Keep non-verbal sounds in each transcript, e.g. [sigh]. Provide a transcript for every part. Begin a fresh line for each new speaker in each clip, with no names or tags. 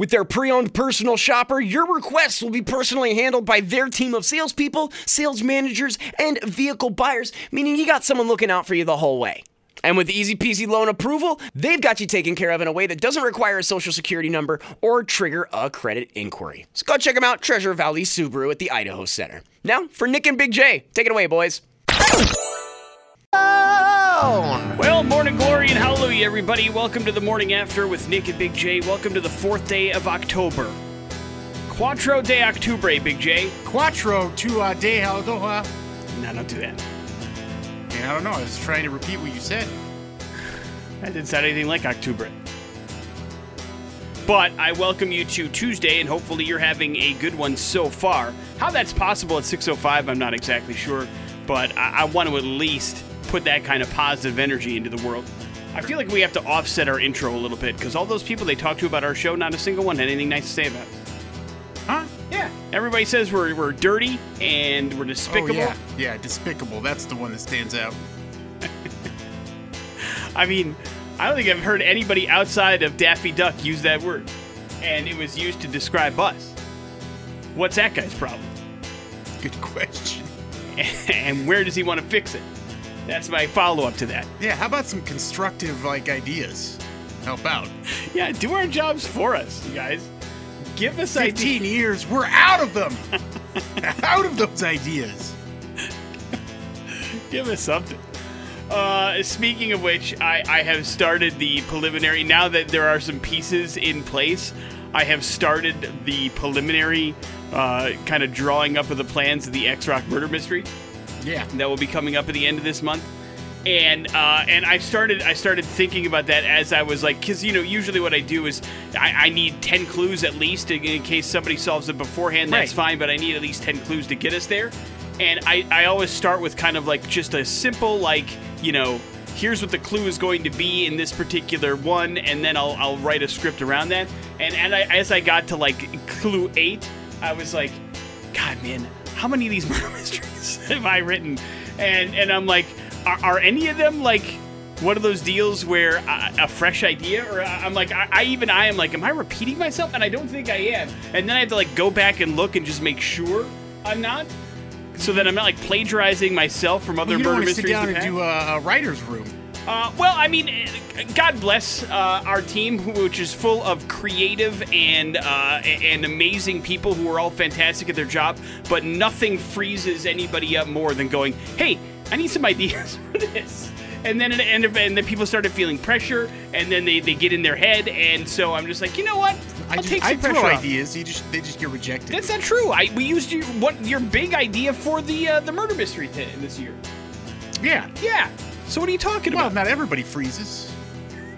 With their pre owned personal shopper, your requests will be personally handled by their team of salespeople, sales managers, and vehicle buyers, meaning you got someone looking out for you the whole way. And with easy peasy loan approval, they've got you taken care of in a way that doesn't require a social security number or trigger a credit inquiry. So go check them out, Treasure Valley Subaru at the Idaho Center. Now, for Nick and Big J, take it away, boys. Well, morning glory and hallelujah, everybody. Welcome to the morning after with Nick and Big J. Welcome to the fourth day of October. Quattro de Octubre, Big J.
Quattro to uh, De Haldoha.
No, don't do that.
I don't know. I was trying to repeat what you said. [sighs]
That didn't sound anything like October. But I welcome you to Tuesday, and hopefully you're having a good one so far. How that's possible at 6:05, I'm not exactly sure, but I, I want to at least put that kind of positive energy into the world. I feel like we have to offset our intro a little bit because all those people they talked to about our show, not a single one had anything nice to say about it.
Huh?
Yeah, everybody says we're, we're dirty and we're despicable.
Oh, yeah. Yeah, despicable. That's the one that stands out. [laughs]
I mean, I don't think I've heard anybody outside of Daffy Duck use that word. And it was used to describe us. What's that guy's problem?
Good question. [laughs]
and where does he want to fix it? That's my follow up to that.
Yeah, how about some constructive, like, ideas? Help out.
Yeah, do our jobs for us, you guys. Give us
15
ideas.
years, we're out of them. [laughs] out of those ideas.
Give us something. Uh, speaking of which, I, I have started the preliminary. Now that there are some pieces in place, I have started the preliminary uh, kind of drawing up of the plans of the X Rock murder mystery.
Yeah.
that will be coming up at the end of this month. And uh, and I started I started thinking about that as I was like, because you know usually what I do is I, I need ten clues at least in, in case somebody solves it beforehand. That's
Right.
fine, but I need at least ten clues to get us there. And I I always start with kind of like just a simple like you know here's what the clue is going to be in this particular one, and then I'll I'll write a script around that. And and I, as I got to like clue eight, I was like, God, man, how many of these [laughs] murder mysteries have I written? And and I'm like, are, are any of them like one of those deals where a fresh idea? Or I'm like, I, I even I am like, am I repeating myself? And I don't think I am. And then I have to like go back and look and just make sure I'm not. So that I'm not like plagiarizing myself from other
you don't
murder
want to sit
mysteries.
down and do a, a writer's room.
Uh, well, I mean, God bless uh, our team, which is full of creative and uh, and amazing people who are all fantastic at their job. But nothing freezes anybody up more than going, "Hey, I need some [laughs] ideas for this." And then and, and then people started feeling pressure, and then they, they get in their head, and so I'm just like, you know what? I'll
I just
take
I
some
throw
pressure off.
ideas. You just they just get rejected.
That's not true. I we used your what your big idea for the uh, the murder mystery t- this year.
yeah.
Yeah. So what are you talking
Well,
about?
not everybody freezes.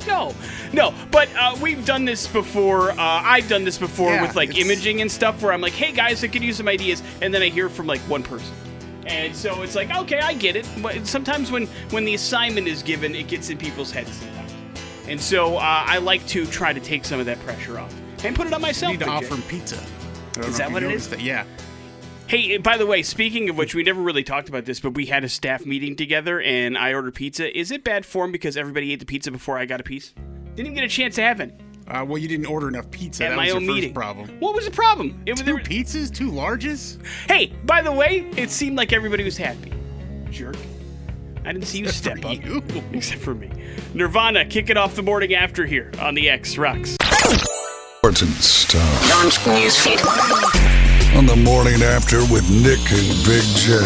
No, no, but uh, we've done this before. Uh, I've done this before
Yeah,
with like
it's-
imaging and stuff, where I'm like, "Hey guys, I could use some ideas," and then I hear from like one person, and so it's like, "Okay, I get it." But sometimes when when the assignment is given, it gets in people's heads sometimes, and so uh, I like to try to take some of that pressure off and put it on
You
myself.
need to offer pizza.
Is that what it is?
That. Yeah.
Hey, by the way, speaking of which, we never really talked about this, but we had a staff meeting together, and I ordered pizza. Is it bad form because everybody ate the pizza before I got a piece? Didn't even get a chance to have it.
Uh, well, you didn't order enough pizza.
at
that
my
was
own
your first problem.
What was the problem? It was
Two
there-
pizzas, two larges.
Hey, by the way, it seemed like everybody was happy. Jerk. I didn't see you
Except
step
for
up.
you. [laughs]
Except for me. Nirvana, kick it off the morning after here on the X Rocks.
Important stuff
Launch newsfeed.
On the morning after with Nick and Big J.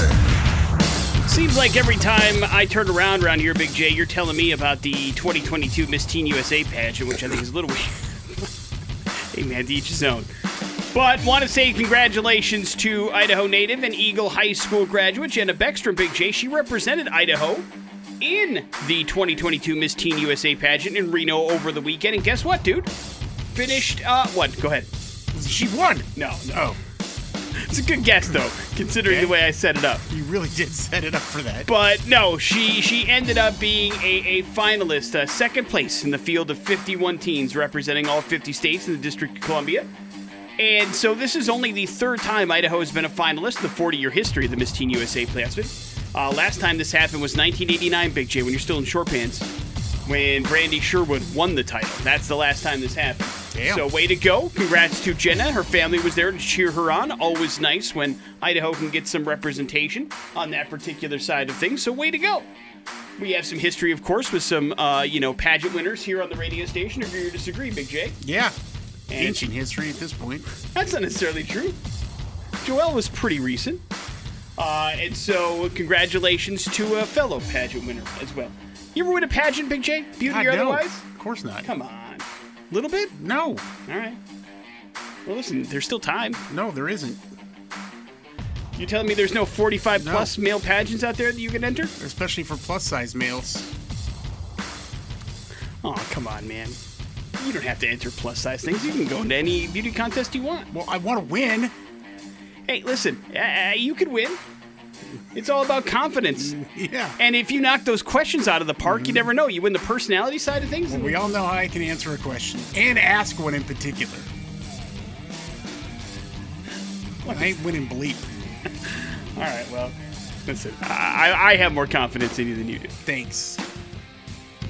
Seems like every time I turn around around here, Big J, you're telling me about the 2022 Miss Teen USA pageant, which I think is a little weird. [laughs] hey, man, to each his own. But want to say congratulations to Idaho native and Eagle High School graduate Jenna Beckstrom, Big J. She represented Idaho in the 2022 Miss Teen USA pageant in Reno over the weekend. And guess what, dude? Finished, uh, what? Go ahead.
She won.
No, no.
Oh,
It's a good guess though, considering
Okay.
the way I set it up.
You really did set it up for that.
But no, she she ended up being a, a finalist, uh, second place in the field of 51 teens representing all 50 states in the District of Columbia. And so this is only the third time Idaho has been a finalist in the 40-year history of the Miss Teen USA Classic. Uh, last time this happened was 1989, Big J, when you're still in short pants, when Brandi Sherwood won the title. That's the last time this happened.
Damn.
So way to go. Congrats to Jenna. Her family was there to cheer her on. Always nice when Idaho can get some representation on that particular side of things. So way to go. We have some history, of course, with some, uh, you know, pageant winners here on the radio station. Agree or disagree, Big J?
Yeah.
And-
Ancient history at this point.
That's not necessarily true. Joelle was pretty recent. Uh, and so, congratulations to a fellow pageant winner as well. You ever win a pageant, Big J? Beauty
God,
or
no.
otherwise?
Of course not.
Come on. Little bit?
No.
All right. Well, listen, there's still time.
No, there isn't.
You telling me there's no 45
No.
plus male pageants out there that you can enter?
Especially for plus size males.
Oh, come on, man. You don't have to enter plus size things. You can go into any beauty contest you want.
Well, I want to win.
Hey, listen, uh, you could win. It's all about confidence. [laughs]
Yeah.
And if you knock those questions out of the park, you mm-hmm. never know. You win the personality side of things. and-
We all know how I can answer a question and ask one in particular. [laughs] I ain't winning bleep. [laughs]
all right, well, listen, I, I have more confidence in you than you do.
Thanks.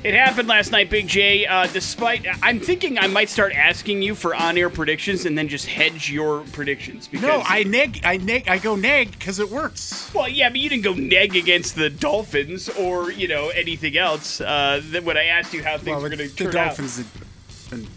It happened last night, Big J. Uh, despite, I'm thinking I might start asking you for on-air predictions and then just hedge your predictions. Because,
No, I neg. I neg. I go neg because it works.
Well, yeah, but you didn't go neg against the Dolphins or you know anything else. Uh, when I asked you how things
Well,
were
the,
going to
the
turn out,
Dolphins have been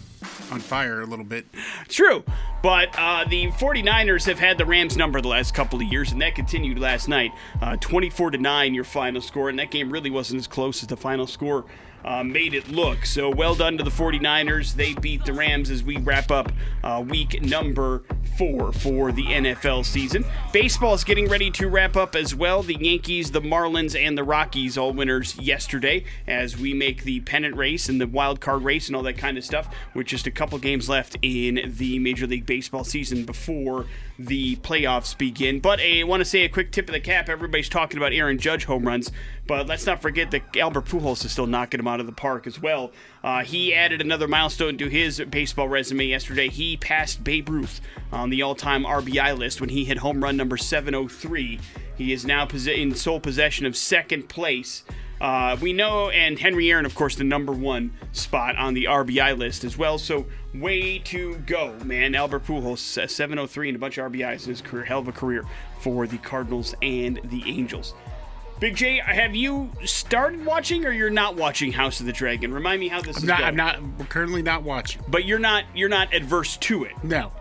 on fire a little bit.
True. But uh, the 49ers have had the Rams number the last couple of years, and that continued last night. Uh, 24 to 9, your final score, and that game really wasn't as close as the final score uh, made it look. So well done to the 49ers. They beat the Rams as we wrap up uh, week number four for the NFL season. Baseball is getting ready to wrap up as well. The Yankees, the Marlins, and the Rockies all winners yesterday as we make the pennant race and the wild card race and all that kind of stuff with just a couple games left in the Major League Baseball season before the playoffs begin. But I want to say a quick tip of the cap. Everybody's talking about Aaron Judge home runs, but let's not forget that Albert Pujols is still knocking him out of the park as well. Uh, he added another milestone to his baseball resume yesterday. He passed Babe Ruth on the all-time RBI list when he hit home run number 703. He is now in sole possession of second place. Uh, we know, and Henry Aaron, of course, the number one spot on the RBI list as well. So, way to go, man. Albert Pujols, uh, 703 and a bunch of RBIs in his career. Hell of a career for the Cardinals and the Angels. Big J, have you started watching or you're not watching House of the Dragon? Remind me how this
I'm
is
not.
going.
I'm not. Currently not watching.
But you're not. You're not adverse to it.
No.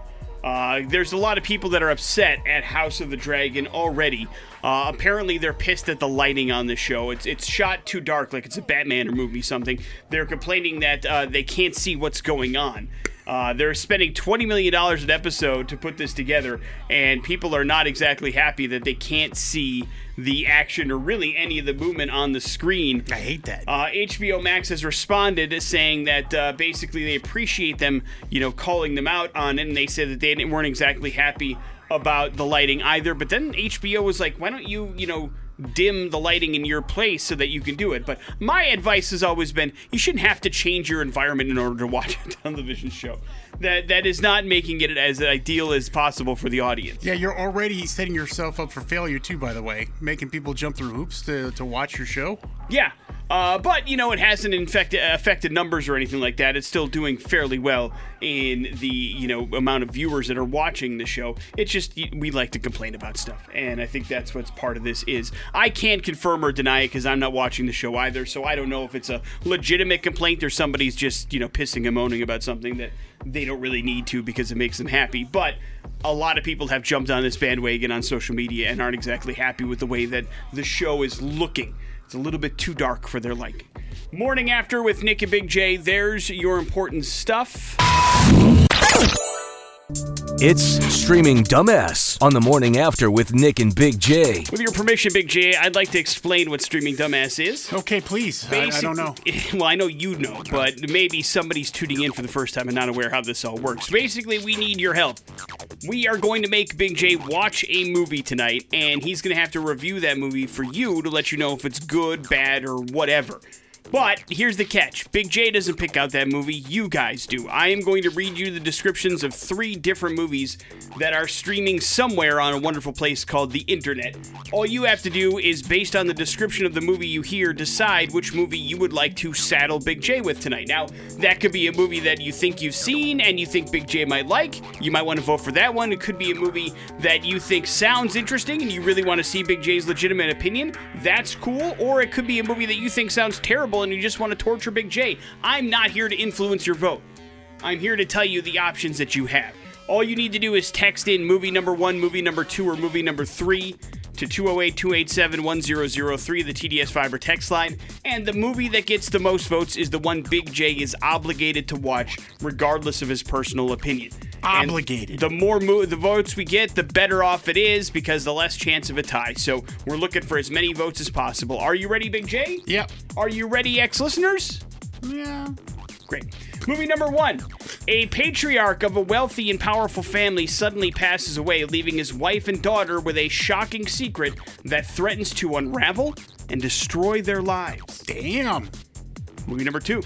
Uh, there's a lot of people that are upset at House of the Dragon already. Uh, apparently, they're pissed at the lighting on the show. It's it's shot too dark, like it's a Batman or movie something. They're complaining that uh, they can't see what's going on. Uh, they're spending twenty million dollars an episode to put this together, and people are not exactly happy that they can't see the action or really any of the movement on the screen.
I hate that.
Uh, HBO Max has responded saying that uh, basically they appreciate them, you know, calling them out on it, and they said that they weren't exactly happy about the lighting either. But then HBO was like, why don't you, you know, dim the lighting in your place so that you can do it? But my advice has always been you shouldn't have to change your environment in order to watch a [laughs] television show. That that is not making it as ideal as possible for the audience.
yeah, you're already setting yourself up for failure too. By the way, making people jump through hoops to, to watch your show.
Yeah, uh, but you know it hasn't infected affected numbers or anything like that. It's still doing fairly well in the you know amount of viewers that are watching the show. It's just we like to complain about stuff, and I think that's what's part of this is. I can't confirm or deny it because I'm not watching the show either, so I don't know if it's a legitimate complaint or somebody's just you know pissing and moaning about something that they don't really need to because it makes them happy. But a lot of people have jumped on this bandwagon on social media and aren't exactly happy with the way that the show is looking. It's a little bit too dark for their liking. Morning after with Nick and Big J. There's your important stuff.
It's Streaming Dumbass on the morning after with Nick and Big J.
With your permission, Big J, I'd like to explain what streaming dumbass is.
Okay, please. I, I don't know. [laughs]
Well, I know you know, but maybe somebody's tuning in for the first time and not aware how this all works. Basically, we need your help. We are going to make Big J watch a movie tonight, and he's going to have to review that movie for you to let you know if it's good, bad, or whatever. But here's the catch Big J doesn't pick out that movie, you guys do. I am going to read you the descriptions of three different movies that are streaming somewhere on a wonderful place called the internet. All you have to do is, based on the description of the movie you hear, decide which movie you would like to saddle Big J with tonight. Now, that could be a movie that you think you've seen and you think Big J might like. You might want to vote for that one. It could be a movie that you think sounds interesting and you really want to see Big J's legitimate opinion. That's cool. Or it could be a movie that you think sounds terrible and you just want to torture Big J. I'm not here to influence your vote. I'm here to tell you the options that you have. All you need to do is text in movie number one, movie number two, or movie number three to 208 287 1003, the TDS Fiber text line. And the movie that gets the most votes is the one Big J is obligated to watch, regardless of his personal opinion. And
Obligated.
the more mo- the votes we get, the better off it is because the less chance of a tie. So we're looking for as many votes as possible. Are you ready, Big J?
Yep.
Are you ready, ex listeners?
Yeah.
Great. Movie number one. A patriarch of a wealthy and powerful family suddenly passes away, leaving his wife and daughter with a shocking secret that threatens to unravel and destroy their lives.
Damn.
Movie number two.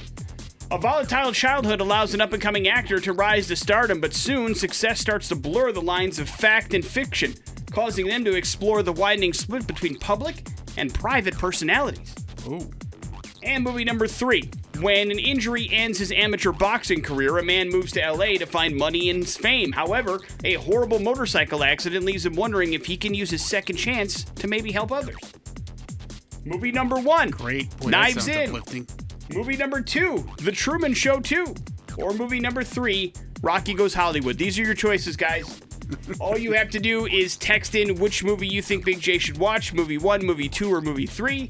A volatile childhood allows an up and coming actor to rise to stardom, but soon success starts to blur the lines of fact and fiction, causing them to explore the widening split between public and private personalities.
Ooh.
And movie number three. When an injury ends his amateur boxing career, a man moves to LA to find money and fame. However, a horrible motorcycle accident leaves him wondering if he can use his second chance to maybe help others. Movie number one.
Great. Boy,
Knives In.
uplifting.
Movie number two, The Truman Show 2. Or movie number three, Rocky Goes Hollywood. These are your choices, guys. [laughs] All you have to do is text in which movie you think Big J should watch movie one, movie two, or movie three.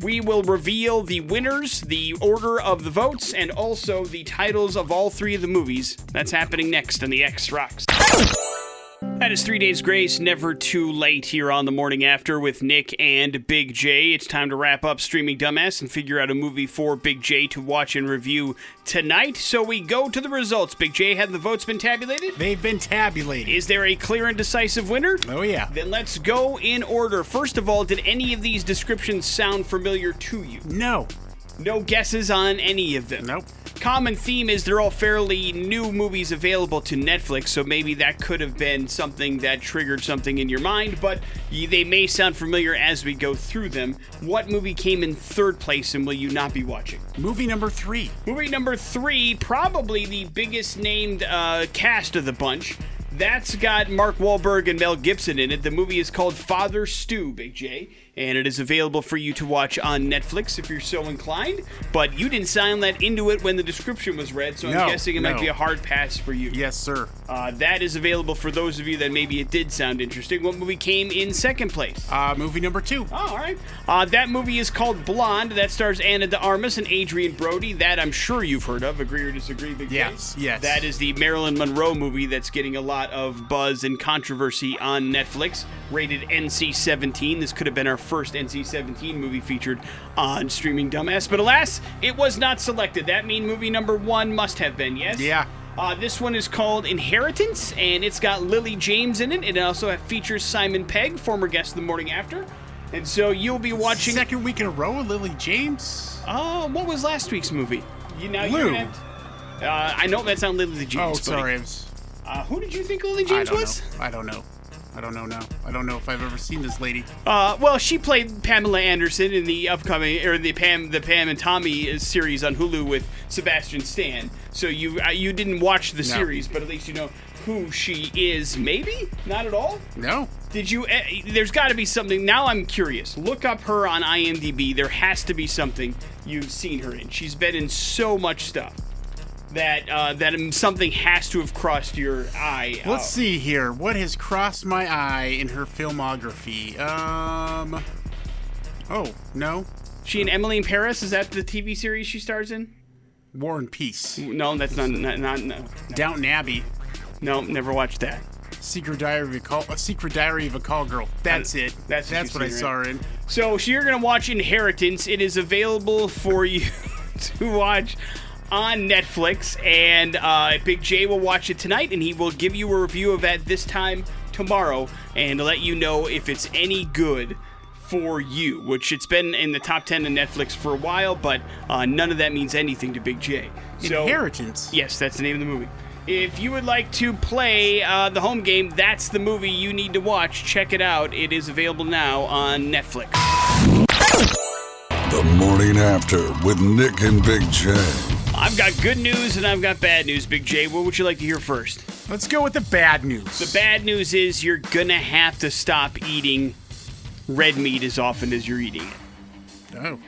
We will reveal the winners, the order of the votes, and also the titles of all three of the movies. That's happening next on the X Rocks. That is Three Days Grace, never too late here on the morning after with Nick and Big J. It's time to wrap up Streaming Dumbass and figure out a movie for Big J to watch and review tonight. So we go to the results. Big J, have the votes been tabulated?
They've been tabulated.
Is there a clear and decisive winner?
oh, yeah.
Then let's go in order. First of all, did any of these descriptions sound familiar to you?
No.
No guesses on any of them.
Nope.
Common theme is they're all fairly new movies available to Netflix, so maybe that could have been something that triggered something in your mind, but they may sound familiar as we go through them. What movie came in third place and will you not be watching?
Movie number three.
Movie number three, probably the biggest named uh, cast of the bunch. That's got Mark Wahlberg and Mel Gibson in it. The movie is called Father Stu, Big J, and it is available for you to watch on Netflix if you're so inclined. But you didn't sign that into it when the description was read, so I'm
No,
guessing it might be a hard pass for you.
Yes, sir.
Uh, that is available for those of you that maybe it did sound interesting. What movie came in second place?
Uh, movie number two.
Oh, all right. Uh, that movie is called Blonde. That stars Ana de Armas and Adrien Brody. That I'm sure you've heard of. Agree or disagree, Big?
Yes, yes.
That is the Marilyn Monroe movie that's getting a lot of buzz and controversy on Netflix. Rated NC-17. This could have been our first NC-17 movie featured on Streaming Dumbass, but alas, it was not selected. That mean movie number one must have been. Yes.
Yeah.
Uh, this one is called Inheritance, and it's got Lily James in it. It also features Simon Pegg, former guest of the morning after. And so you'll be watching.
Second week in a row, Lily James.
Oh, what was last week's movie? You now you're gonna uh, I know that's not Lily James.
Oh, sorry.
Uh, who did you think Lily
I
James
don't
was?
know. I don't know. I don't know now. I don't know if I've ever seen this lady.
Uh, well, she played Pamela Anderson in the upcoming or the Pam the Pam and Tommy series on Hulu with Sebastian Stan. So you uh, you didn't watch the
No.
series, but at least you know who she is. Maybe not at all.
No.
Did you? Uh, there's got to be something. Now I'm curious. Look up her on IMDb. There has to be something you've seen her in. She's been in so much stuff that uh, that something has to have crossed your eye.
Let's
out.
see here. What has crossed my eye in her filmography? Um. Oh no,
She and Emily in Paris. Is that the TV series she stars in?
War and Peace,
No, that's not. not, not no.
Downton Abbey.
No, never watched that.
Secret Diary of a Call, a Secret Diary of a Call Girl. That's it.
That's what
that's what I saw her in.
So you're gonna watch Inheritance. It is available for you [laughs] to watch on Netflix, and uh, Big J will watch it tonight, and he will give you a review of that this time tomorrow, and let you know if it's any good for you. Which it's been in the top ten of Netflix for a while, but uh, none of that means anything to Big J. So,
Inheritance.
Yes, that's the name of the movie. If you would like to play uh, the home game, that's the movie you need to watch. Check it out. It is available now on Netflix.
The morning after with Nick and Big J.
I've got good news and I've got bad news, Big J. What would you like to hear first?
Let's go with the bad news.
The bad news is you're gonna have to stop eating red meat as often as you're eating it.
Oh.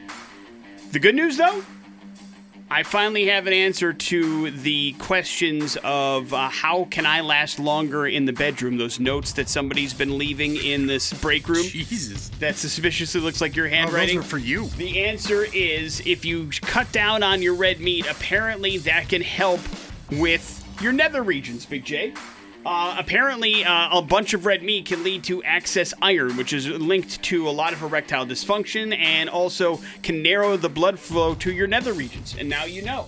The good news, though, I finally have an answer to the questions of uh, how can I last longer in the bedroom. Those notes that somebody's been leaving in this break room
Jesus.
that suspiciously looks like your
Oh, those
handwriting.
were for you.
The answer is if you cut down on your red meat, apparently that can help with your nether regions, Big J. Uh, apparently, uh, a bunch of red meat can lead to excess iron, which is linked to a lot of erectile dysfunction and also can narrow the blood flow to your nether regions. And now you know.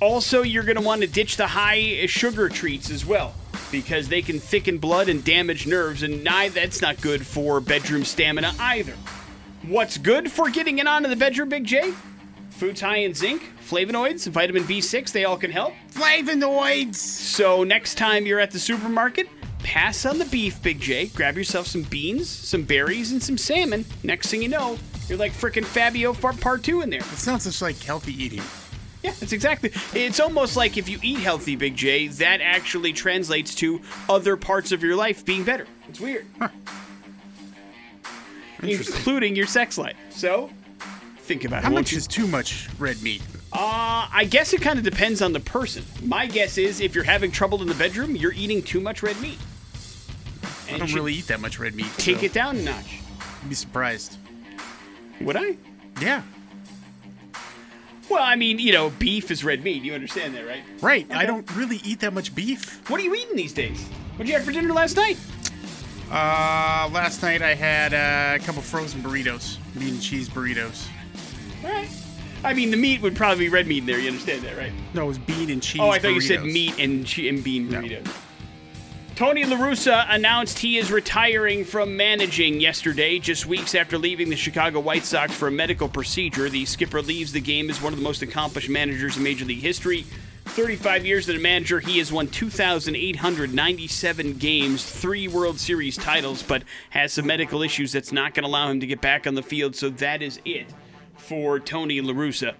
Also, you're going to want to ditch the high sugar treats as well because they can thicken blood and damage nerves, and that's not good for bedroom stamina either. What's good for getting it onto the bedroom, Big J? Foods high in zinc, flavonoids, vitamin B6, they all can help.
Flavonoids.
So next time you're at the supermarket, pass on the beef, Big J. Grab yourself some beans, some berries, and some salmon. Next thing you know, you're like frickin' Fabio Part, part 2 in there.
It sounds just like healthy eating.
Yeah, that's exactly. It's almost like if you eat healthy, Big J, that actually translates to other parts of your life being better. It's weird.
Interesting.
Including your sex life. So, think about it.
How
won't
much
you?
is too much red meat?
Uh, I guess it kind of depends on the person. My guess is if you're having trouble in the bedroom, you're eating too much red meat.
I don't really eat that much red meat.
take
so
it down a notch.
I'd be surprised.
Would I?
Yeah.
Well, I mean, you know, beef is red meat. You understand that, right?
Right. I don't really eat that much beef.
What are you eating these days? What'd you have for dinner last night?
Uh, last night I had uh, a couple frozen burritos, meat and cheese burritos.
All right. I mean, the meat would probably be red meat in there. You understand that, right?
No, it was bean and cheese.
Oh, I thought you said meat and, che- and bean burritos. Tony La Russa announced he is retiring from managing yesterday, just weeks after leaving the Chicago White Sox for a medical procedure. The skipper leaves the game as one of the most accomplished managers in Major League history. 35 years as a manager, he has won 2,897 games, three World Series titles, but has some medical issues that's not going to allow him to get back on the field, so that is it for Tony La Russa.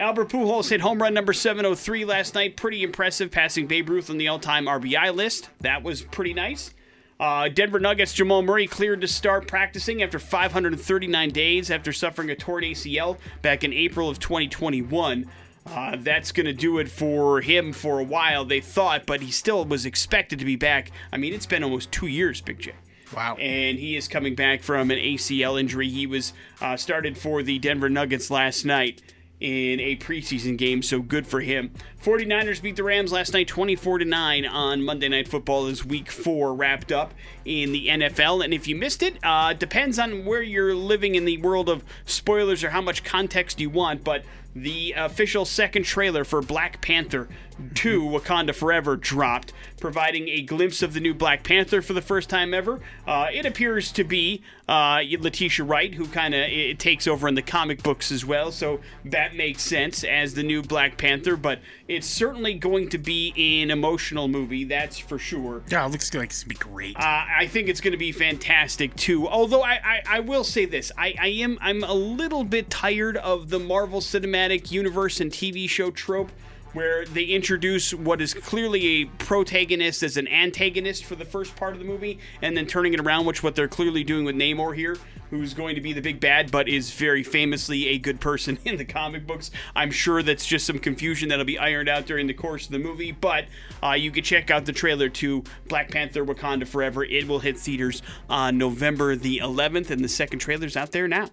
Albert Pujols hit home run number 703 last night. Pretty impressive, passing Babe Ruth on the all-time RBI list. That was pretty nice. Uh, Denver Nuggets Jamal Murray cleared to start practicing after 539 days after suffering a torn ACL back in April of 2021. Uh, that's going to do it for him for a while, they thought, but he still was expected to be back. I mean, it's been almost two years, Big J
Wow.
and he is coming back from an ACL injury. He was uh, started for the Denver Nuggets last night in a preseason game, so good for him. 49ers beat the Rams last night 24 to 9 on Monday Night Football as week 4 wrapped up in the NFL. And if you missed it, uh depends on where you're living in the world of spoilers or how much context you want, but the official second trailer for Black Panther 2 Wakanda Forever dropped, providing a glimpse of the new Black Panther for the first time ever. Uh, it appears to be uh, Letitia Wright, who kind of takes over in the comic books as well, so that makes sense as the new Black Panther, but it's certainly going to be an emotional movie, that's for sure.
Yeah, it looks like it's gonna be great.
Uh, I think it's going to be fantastic too. Although I, I, I will say this, I, I am I'm a little bit tired of the Marvel Cinematic Universe and TV show trope where they introduce what is clearly a protagonist as an antagonist for the first part of the movie, and then turning it around, which what they're clearly doing with Namor here, who's going to be the big bad, but is very famously a good person [laughs] in the comic books. I'm sure that's just some confusion that'll be ironed out during the course of the movie, but uh, you can check out the trailer to Black Panther: Wakanda Forever. It will hit theaters on November the 11th, and the second trailer's out there now.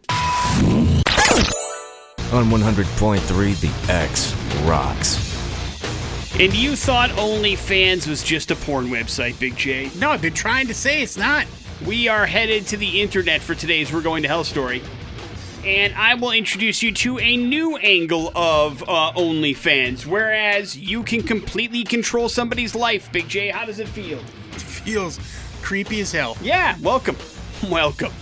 On 100.3, The X rocks.
And you thought OnlyFans was just a porn website, Big J.
No, I've been trying to say it's not.
We are headed to the internet for today's We're Going to Hell story. And I will introduce you to a new angle of uh, OnlyFans, whereas you can completely control somebody's life. Big J, how does it feel?
It feels creepy as hell.
Yeah, welcome. [laughs] Welcome.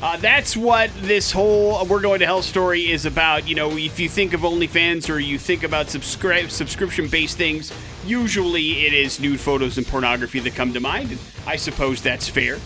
Uh, that's what this whole We're Going to Hell story is about. You know, if you think of OnlyFans or you think about subscri- subscription based things, usually it is nude photos and pornography that come to mind. I suppose that's fair.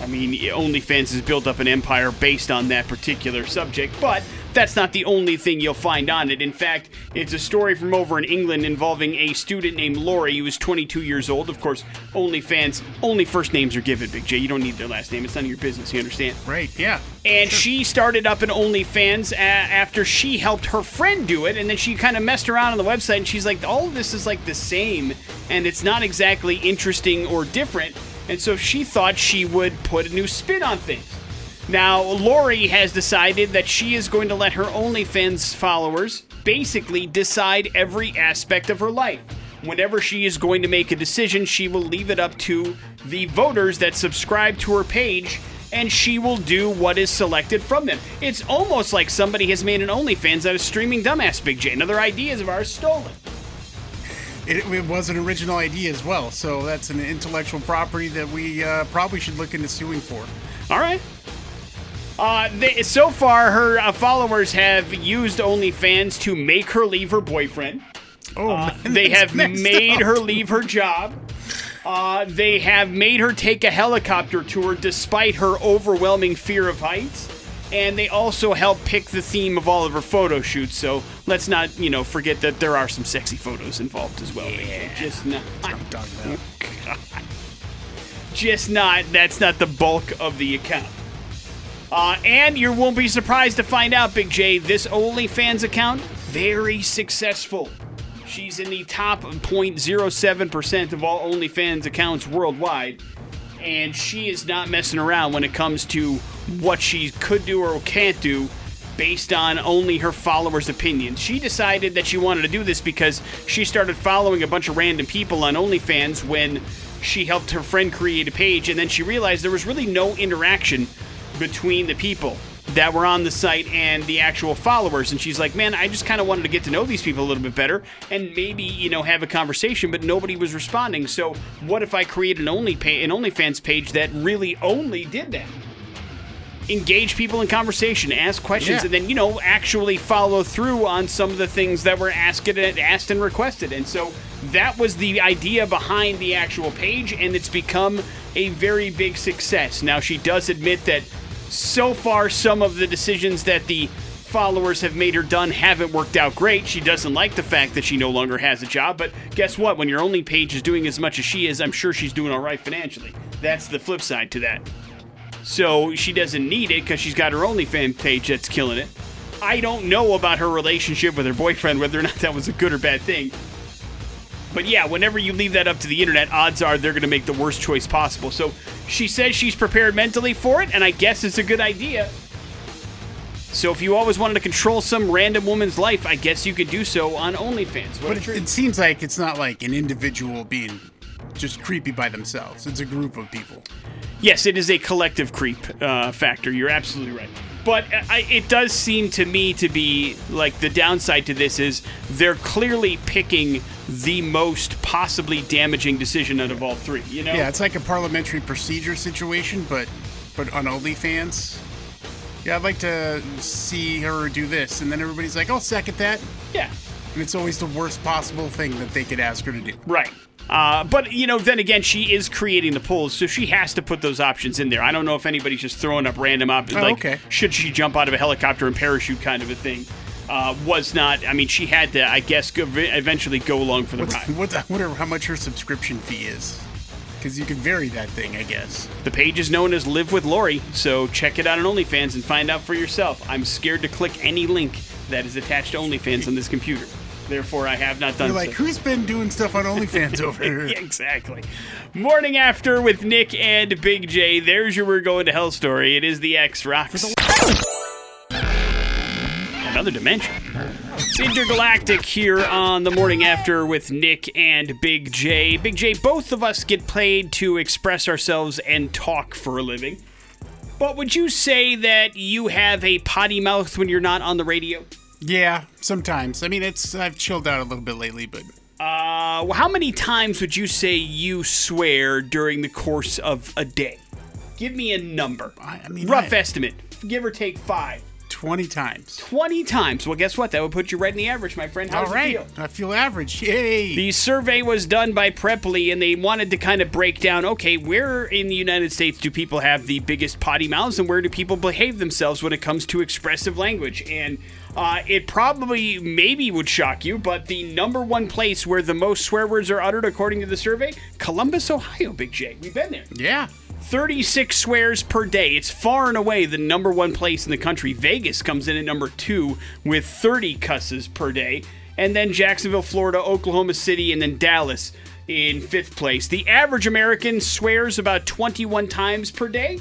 I mean, OnlyFans has built up an empire based on that particular subject, but that's not the only thing you'll find on it. In fact, it's a story from over in England involving a student named Lori who was 22 years old. Of course, OnlyFans, only first names are given, Big J. You don't need their last name. It's none of your business, you understand?
Right, yeah.
And she started up an OnlyFans a- after she helped her friend do it, and then she kind of messed around on the website, and she's like, all of this is like the same, and it's not exactly interesting or different. And so she thought she would put a new spin on things. Now, Lori has decided that she is going to let her OnlyFans followers basically decide every aspect of her life. Whenever she is going to make a decision, she will leave it up to the voters that subscribe to her page and she will do what is selected from them. It's almost like somebody has made an OnlyFans out of streaming dumbass Big J. Another ideas of ours stolen.
It, it was an original idea as well, so that's an intellectual property that we uh, probably should look into suing for.
All right. Uh, they, so far, her uh, followers have used OnlyFans to make her leave her boyfriend.
Oh,
Uh,
man, [laughs]
they have made
up.
her leave her job. Uh, they have made her take a helicopter tour despite her overwhelming fear of heights. And they also help pick the theme of all of her photo shoots. So let's not, you know, forget that there are some sexy photos involved as well. Yeah. Just not.
I'm talking about.
Just not. That's not the bulk of the account. Uh, and you won't be surprised to find out, Big J, this OnlyFans account very successful. She's in the top 0.07% of all OnlyFans accounts worldwide, and she is not messing around when it comes to what she could do or can't do based on only her followers' opinions. She decided that she wanted to do this because she started following a bunch of random people on OnlyFans when she helped her friend create a page, and then she realized there was really no interaction between the people that were on the site and the actual followers. And she's like, man, I just kind of wanted to get to know these people a little bit better and maybe, you know, have a conversation, but nobody was responding. So what if I create an only pay, an OnlyFans page that really only did that? Engage people in conversation, ask questions,
Yeah.
and then you know actually follow through on some of the things that were asked and asked and requested. And so that was the idea behind the actual page, and it's become a very big success. Now she does admit that so far some of the decisions that the followers have made her done haven't worked out great. She doesn't like the fact that she no longer has a job, but guess what? When your only page is doing as much as she is, I'm sure she's doing all right financially. That's the flip side to that. So she doesn't need it because she's got her OnlyFans page that's killing it. I don't know about her relationship with her boyfriend, whether or not that was a good or bad thing. But yeah, whenever you leave that up to the internet, odds are they're going to make the worst choice possible. So she says she's prepared mentally for it, and I guess it's a good idea. So if you always wanted to control some random woman's life, I guess you could do so on OnlyFans. What
But it, it seems like it's not like an individual being just creepy by themselves. It's a group of people.
Yes, it is a collective creep uh, factor. You're absolutely right. But I, it does seem to me to be like the downside to this is they're clearly picking the most possibly damaging decision out of all three. You know?
Yeah, it's like a parliamentary procedure situation, but but on OnlyFans. Yeah, I'd like to see her do this, and then everybody's like, "I'll second that,"
Yeah.
and it's always the worst possible thing that they could ask her to do.
Right. Uh, but you know, then again, she is creating the polls, so she has to put those options in there. I don't know if anybody's just throwing up random options,
Oh,
like
okay.
should she jump out of a helicopter and parachute, kind of a thing. Uh, was not. I mean, she had to, I guess, go, eventually go along for the ride.
What I wonder how much her subscription fee is, because you can vary that thing, I guess.
The page is known as Live with Lori, so check it out on OnlyFans and find out for yourself. I'm scared to click any link that is attached to OnlyFans on this computer. Therefore, I have not done
You're like,
so.
who's been doing stuff on OnlyFans over [laughs] here?
Yeah, exactly. Morning after with Nick and Big J. There's your We're Going to Hell story. It is the X Rocks. Another dimension. It's Intergalactic here on the morning after with Nick and Big J. Big J, both of us get paid to express ourselves and talk for a living. But would you say that you have a potty mouth when you're not on the radio?
Yeah, sometimes. I mean, it's I've chilled out a little bit lately, but
Uh, well, how many times would you say you swear during the course of a day? Give me a number.
I, I mean,
Rough
I-
estimate. Give or take five.
20 times.
20 times. Well, guess what? That would put you right in the average, my friend. How
All
does
right,
it feel?
I feel average. Yay!
The survey was done by Preply, and they wanted to kind of break down okay, where in the United States do people have the biggest potty mouths, and where do people behave themselves when it comes to expressive language? And uh, it probably, maybe would shock you, but the number one place where the most swear words are uttered, according to the survey, Columbus, Ohio, Big J. We've been there.
yeah.
36 swears per day. It's far and away the number one place in the country. Vegas comes in at number two with 30 cusses per day. And then Jacksonville, Florida, Oklahoma City, and then Dallas in fifth place. The average American swears about 21 times per day.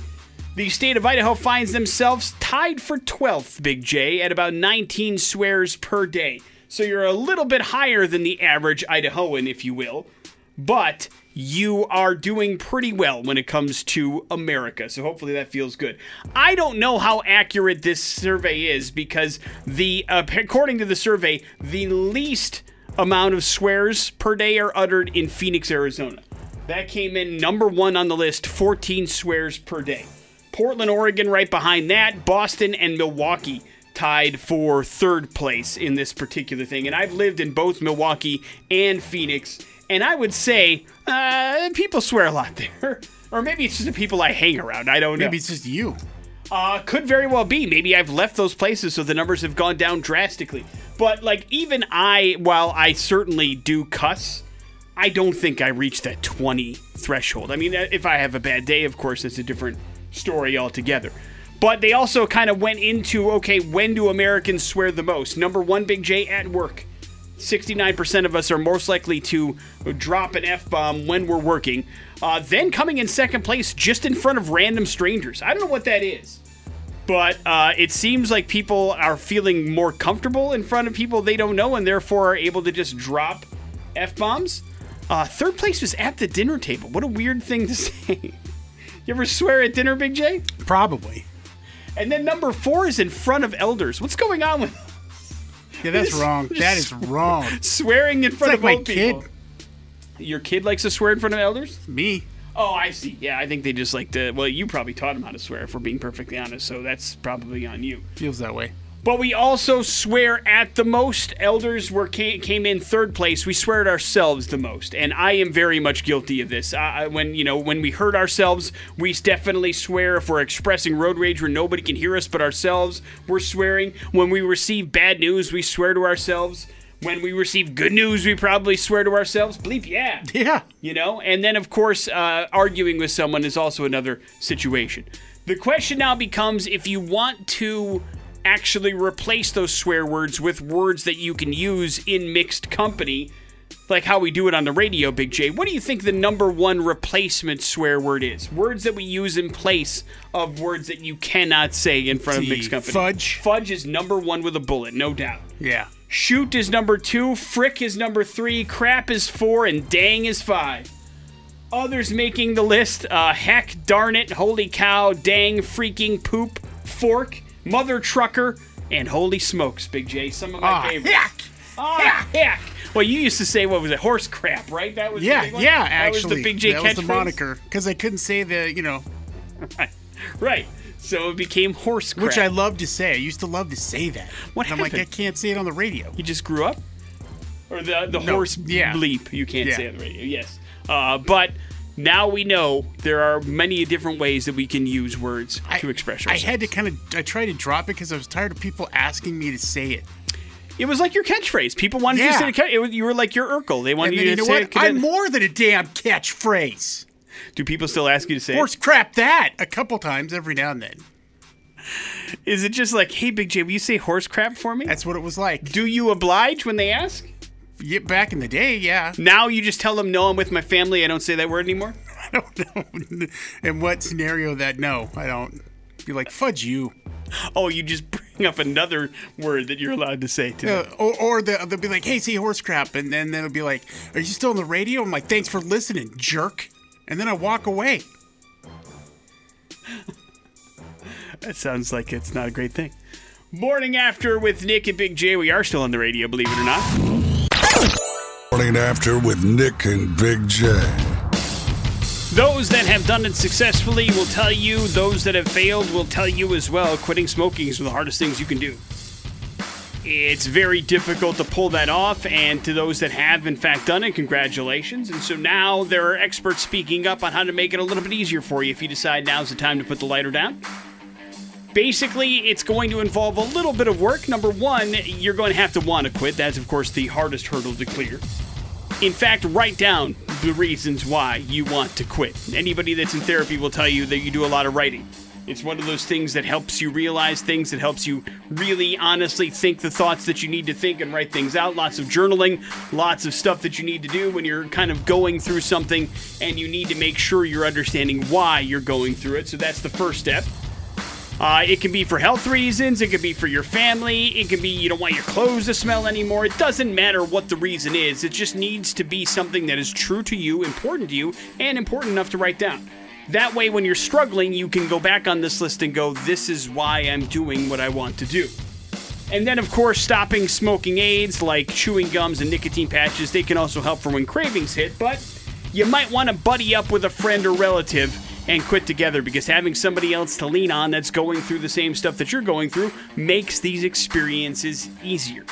The state of Idaho finds themselves tied for 12th, Big J, at about 19 swears per day. So you're a little bit higher than the average Idahoan, if you will but you are doing pretty well when it comes to America. So hopefully that feels good. I don't know how accurate this survey is because the uh, according to the survey, the least amount of swears per day are uttered in Phoenix, Arizona. That came in number 1 on the list, 14 swears per day. Portland, Oregon right behind that, Boston and Milwaukee tied for third place in this particular thing. And I've lived in both Milwaukee and Phoenix, and I would say uh, people swear a lot there. [laughs] or maybe it's just the people I hang around. I don't know.
Maybe it's just you.
Uh, could very well be. Maybe I've left those places, so the numbers have gone down drastically. But like, even I, while I certainly do cuss, I don't think I reached that 20 threshold. I mean, uh, if I have a bad day, of course, it's a different story altogether. But they also kind of went into okay, when do Americans swear the most? Number one, Big J, at work. 69% of us are most likely to drop an F bomb when we're working. Uh, then coming in second place, just in front of random strangers. I don't know what that is. But uh, it seems like people are feeling more comfortable in front of people they don't know and therefore are able to just drop F bombs. Uh, third place was at the dinner table. What a weird thing to [laughs] say. You ever swear at dinner, Big J?
Probably.
And then number four is in front of elders. What's going on with
Yeah, that's wrong. That is [laughs] wrong.
swearing in front
like
of
my
old people?
kid.
Your kid likes to swear in front of elders?
Me.
Oh, I see. Yeah, I think they just like to. Well, you probably taught them how to swear, if we're being perfectly honest. So that's probably on you.
Feels that way.
But we also swear at the most. Elders were came, came in third place. We swear at ourselves the most, and I am very much guilty of this. Uh, when you know when we hurt ourselves, we definitely swear. If we're expressing road rage where nobody can hear us but ourselves, we're swearing. When we receive bad news, we swear to ourselves. When we receive good news, we probably swear to ourselves. Bleep, yeah
Yeah.
you know and then of course uh, arguing with someone is also another situation the question now becomes if you want to actually replace those swear words with words that you can use in mixed company like how we do it on the radio big j what do you think the number one replacement swear word is words that we use in place of words that you cannot say in front of mixed company
fudge.
fudge is number one with a bullet no doubt
Yeah.
Shoot is number two, frick is number three, crap is four, and dang is five. Others making the list uh, heck, darn it, holy cow, dang, freaking poop, fork, mother trucker, and holy smokes, Big J. Some of my
Ah,
favorites.
heck.
Ah, heck. Well, you used to say, what was it, horse crap, right? That was the
Yeah,
big one?
yeah,
That
actually.
was the Big J
that
catchphrase.
was the moniker. Because I couldn't say the, you know,
Right. right. So it became horse crap.
which I love to say. I used to love to say that.
What
And I'm like, I can't say it on the radio.
You just grew up? Or the the
No,
horse
yeah.
bleep you can't
Yeah.
say on the radio. Yes. Uh, but now we know there are many different ways that we can use words to express ourselves.
I had to kind of, I tried to drop it because I was tired of people asking me to say it.
it was like your catchphrase. People wanted you to say it you were like your Urkel. They wanted
then
you
you
to
know
say
what?
it.
I'm more than a damn catchphrase.
Do people still ask you to say it?
Horse crap that a couple times every now and then.
Is it just like, hey, Big J, will you say horse crap for me?
That's what it was like.
Do you oblige when they ask?
Yeah, back in the day, yeah.
Now you just tell them, no, I'm with my family. I don't say that word anymore. [laughs]
I don't know [laughs] in what scenario that no, I don't. Be like fudge you.
Oh, you just bring up another word that you're allowed to say to
Uh, or or they'll, they'll be like, "Hey, see horse crap," and then they'll be like, "Are you still on the radio?" I'm like, "Thanks for listening, jerk," and then I walk away.
That sounds like it's not a great thing. Morning after with Nick and Big J. We are still on the radio, believe it or not.
Morning after with Nick and Big J.
Those that have done it successfully will tell you. Those that have failed will tell you as well. Quitting smoking is one of the hardest things you can do. It's very difficult to pull that off, and to those that have, in fact, done it, congratulations. And so now there are experts speaking up on how to make it a little bit easier for you if you decide now's the time to put the lighter down. Basically, it's going to involve a little bit of work. Number one, you're going to have to want to quit. That's, of course, the hardest hurdle to clear. In fact, write down the reasons why you want to quit. Anybody that's in therapy will tell you that you do a lot of writing. It's one of those things that helps you realize things, that helps you really honestly think the thoughts that you need to think and write things out. Lots of journaling, lots of stuff that you need to do when you're kind of going through something and you need to make sure you're understanding why you're going through it. So that's the first step. Uh, it can be for health reasons. It can be for your family. It can be you don't want your clothes to smell anymore. It doesn't matter what the reason is. It just needs to be something that is true to you, important to you, and important enough to write down. That way, when you're struggling, you can go back on this list and go, This is why I'm doing what I want to do. And then, of course, stopping smoking aids like chewing gums and nicotine patches, they can also help for when cravings hit, but you might want to buddy up with a friend or relative and quit together because having somebody else to lean on that's going through the same stuff that you're going through makes these experiences easier.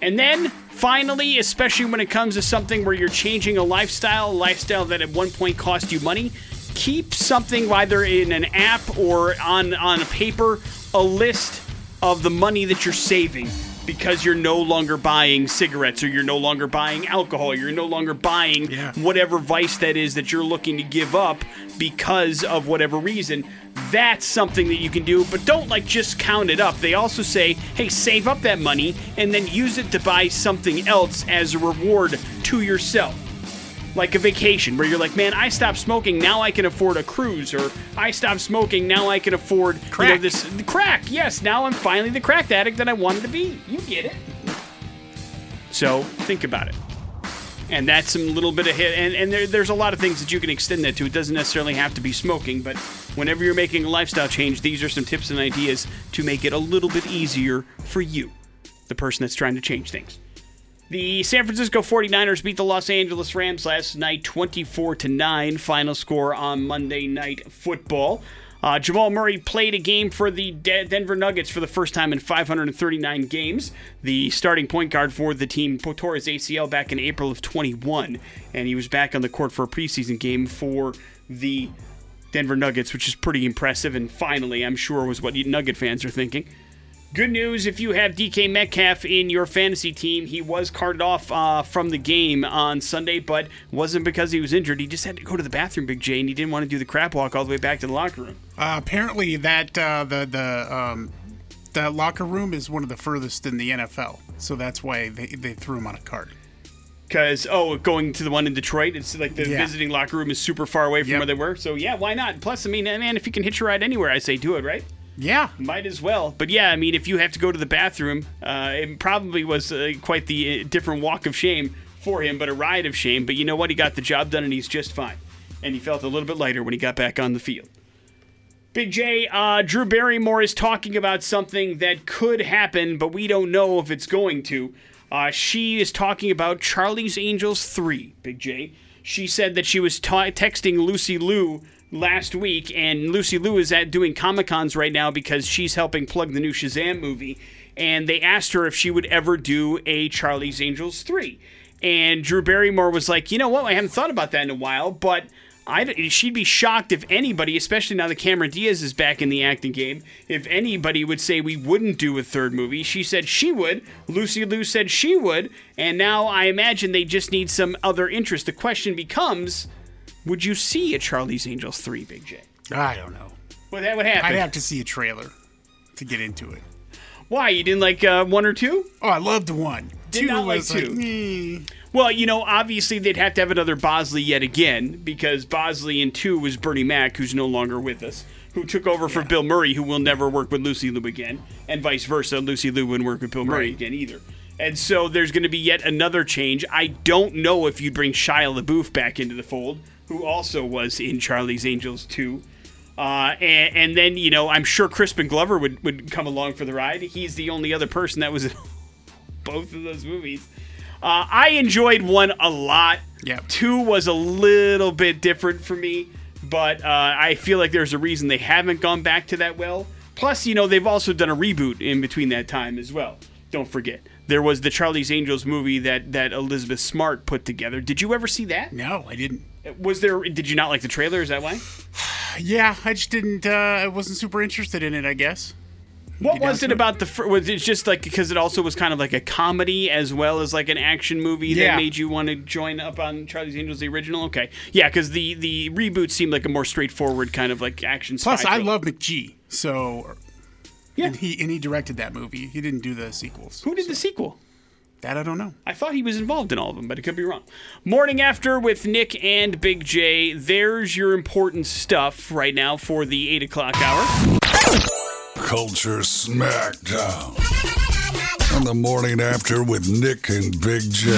And then, finally, especially when it comes to something where you're changing a lifestyle, a lifestyle that at one point cost you money, keep something either in an app or on, on a paper, a list of the money that you're saving because you're no longer buying cigarettes or you're no longer buying alcohol, you're no longer buying
Yeah.
whatever vice that is that you're looking to give up because of whatever reason. That's something that you can do, but don't like just count it up. They also say, hey, save up that money and then use it to buy something else as a reward to yourself like a vacation where you're like, man, I stopped smoking, now I can afford a cruise, or I stopped smoking, now I can afford you know,
Crack.
this crack. Yes, now I'm finally the crack addict that I wanted to be. You get it. So think about it. And that's some little bit of hit, and, and there, there's a lot of things that you can extend that to. It doesn't necessarily have to be smoking, but whenever you're making a lifestyle change, these are some tips and ideas to make it a little bit easier for you, the person that's trying to change things. The San Francisco 49ers beat the Los Angeles Rams last night 24 to 9 final score on Monday Night Football. Uh, Jamal Murray played a game for the De- Denver Nuggets for the first time in 539 games. The starting point guard for the team tore his ACL back in April of 21, and he was back on the court for a preseason game for the Denver Nuggets, which is pretty impressive. And finally, I'm sure was what Nugget fans are thinking. Good news if you have DK Metcalf in your fantasy team. He was carted off uh, from the game on Sunday, but wasn't because he was injured. He just had to go to the bathroom, Big J, and he didn't want to do the crap walk all the way back to the locker room.
Uh, apparently, that uh, the the um, the locker room is one of the furthest in the NFL, so that's why they, they threw him on a cart.
Because, oh, going to the one in Detroit, it's like the
Yeah.
visiting locker room is super far away from
Yep.
where they were. So, yeah, why not? Plus, I mean, man, if you can hitch a ride anywhere, I say do it, right?
Yeah,
Might as well. But yeah, I mean, if you have to go to the bathroom, uh, it probably was uh, quite the uh, different walk of shame for him, but a ride of shame. But you know what? He got the job done and he's just fine. And he felt a little bit lighter when he got back on the field. Big J, uh, Drew Barrymore is talking about something that could happen, but we don't know if it's going to. Uh, she is talking about Charlie's Angels 3, Big J. She said that she was texting Lucy Liu last week, and Lucy Liu is at doing Comic Cons right now because she's helping plug the new Shazam movie. And they asked her if she would ever do a Charlie's Angels 3. And Drew Barrymore was like, you know what? I haven't thought about that in a while, but I, she'd be shocked if anybody, especially now that Cameron Diaz is back in the acting game, if anybody would say we wouldn't do a third movie. She said she would. Lucy Liu said she would. And now I imagine they just need some other interest. The question becomes would you see a Charlie's Angels 3, Big J?
I don't know.
Well, that would happen.
I'd have to see a trailer to get into it.
Why? You didn't like uh, one or two?
Oh, I loved one.
Did
two
not like two.
"Meh."
Well, you know, obviously they'd have to have another Bosley yet again because Bosley in two was Bernie Mac, who's no longer with us. who took over for Bill Murray, who will never work with Lucy Liu again, and vice versa. Lucy Liu wouldn't work with Bill Murray
Right.
again either. And so there's going to be yet another change. I don't know if you'd bring Shia LaBeouf back into the fold, who also was in Charlie's Angels 2. Uh, and, and then, you know, I'm sure Crispin Glover would, would come along for the ride. He's the only other person that was in [laughs] both of those movies. Uh, I enjoyed one a lot.
Yep.
Two was a little bit different for me, but uh, I feel like there's a reason they haven't gone back to that well. Plus, you know, they've also done a reboot in between that time as well. Don't forget. There was the Charlie's Angels movie that, that Elizabeth Smart put together. Did you ever see that?
No, I didn't.
Was there? Did you not like the trailer? Is that why?
Yeah, I just didn't. Uh, I wasn't super interested in it. I guess.
What was it
it?
about the? fir- Was it just like because it also was kind of like a comedy as well as like an action movie
Yeah.
that made you want to join up on Charlie's Angels the original? Okay, yeah, because the the reboot seemed like a more straightforward kind of like action.
Plus, I love McG. So.
Yeah.
And he and he directed that movie. He didn't do the sequels.
Who did the sequel?
That I don't know.
I thought he was involved in all of them, but it could be wrong. Morning after with Nick and Big J. There's your important stuff right now for the eight o'clock hour.
Culture Smackdown. On the morning after with Nick and Big J.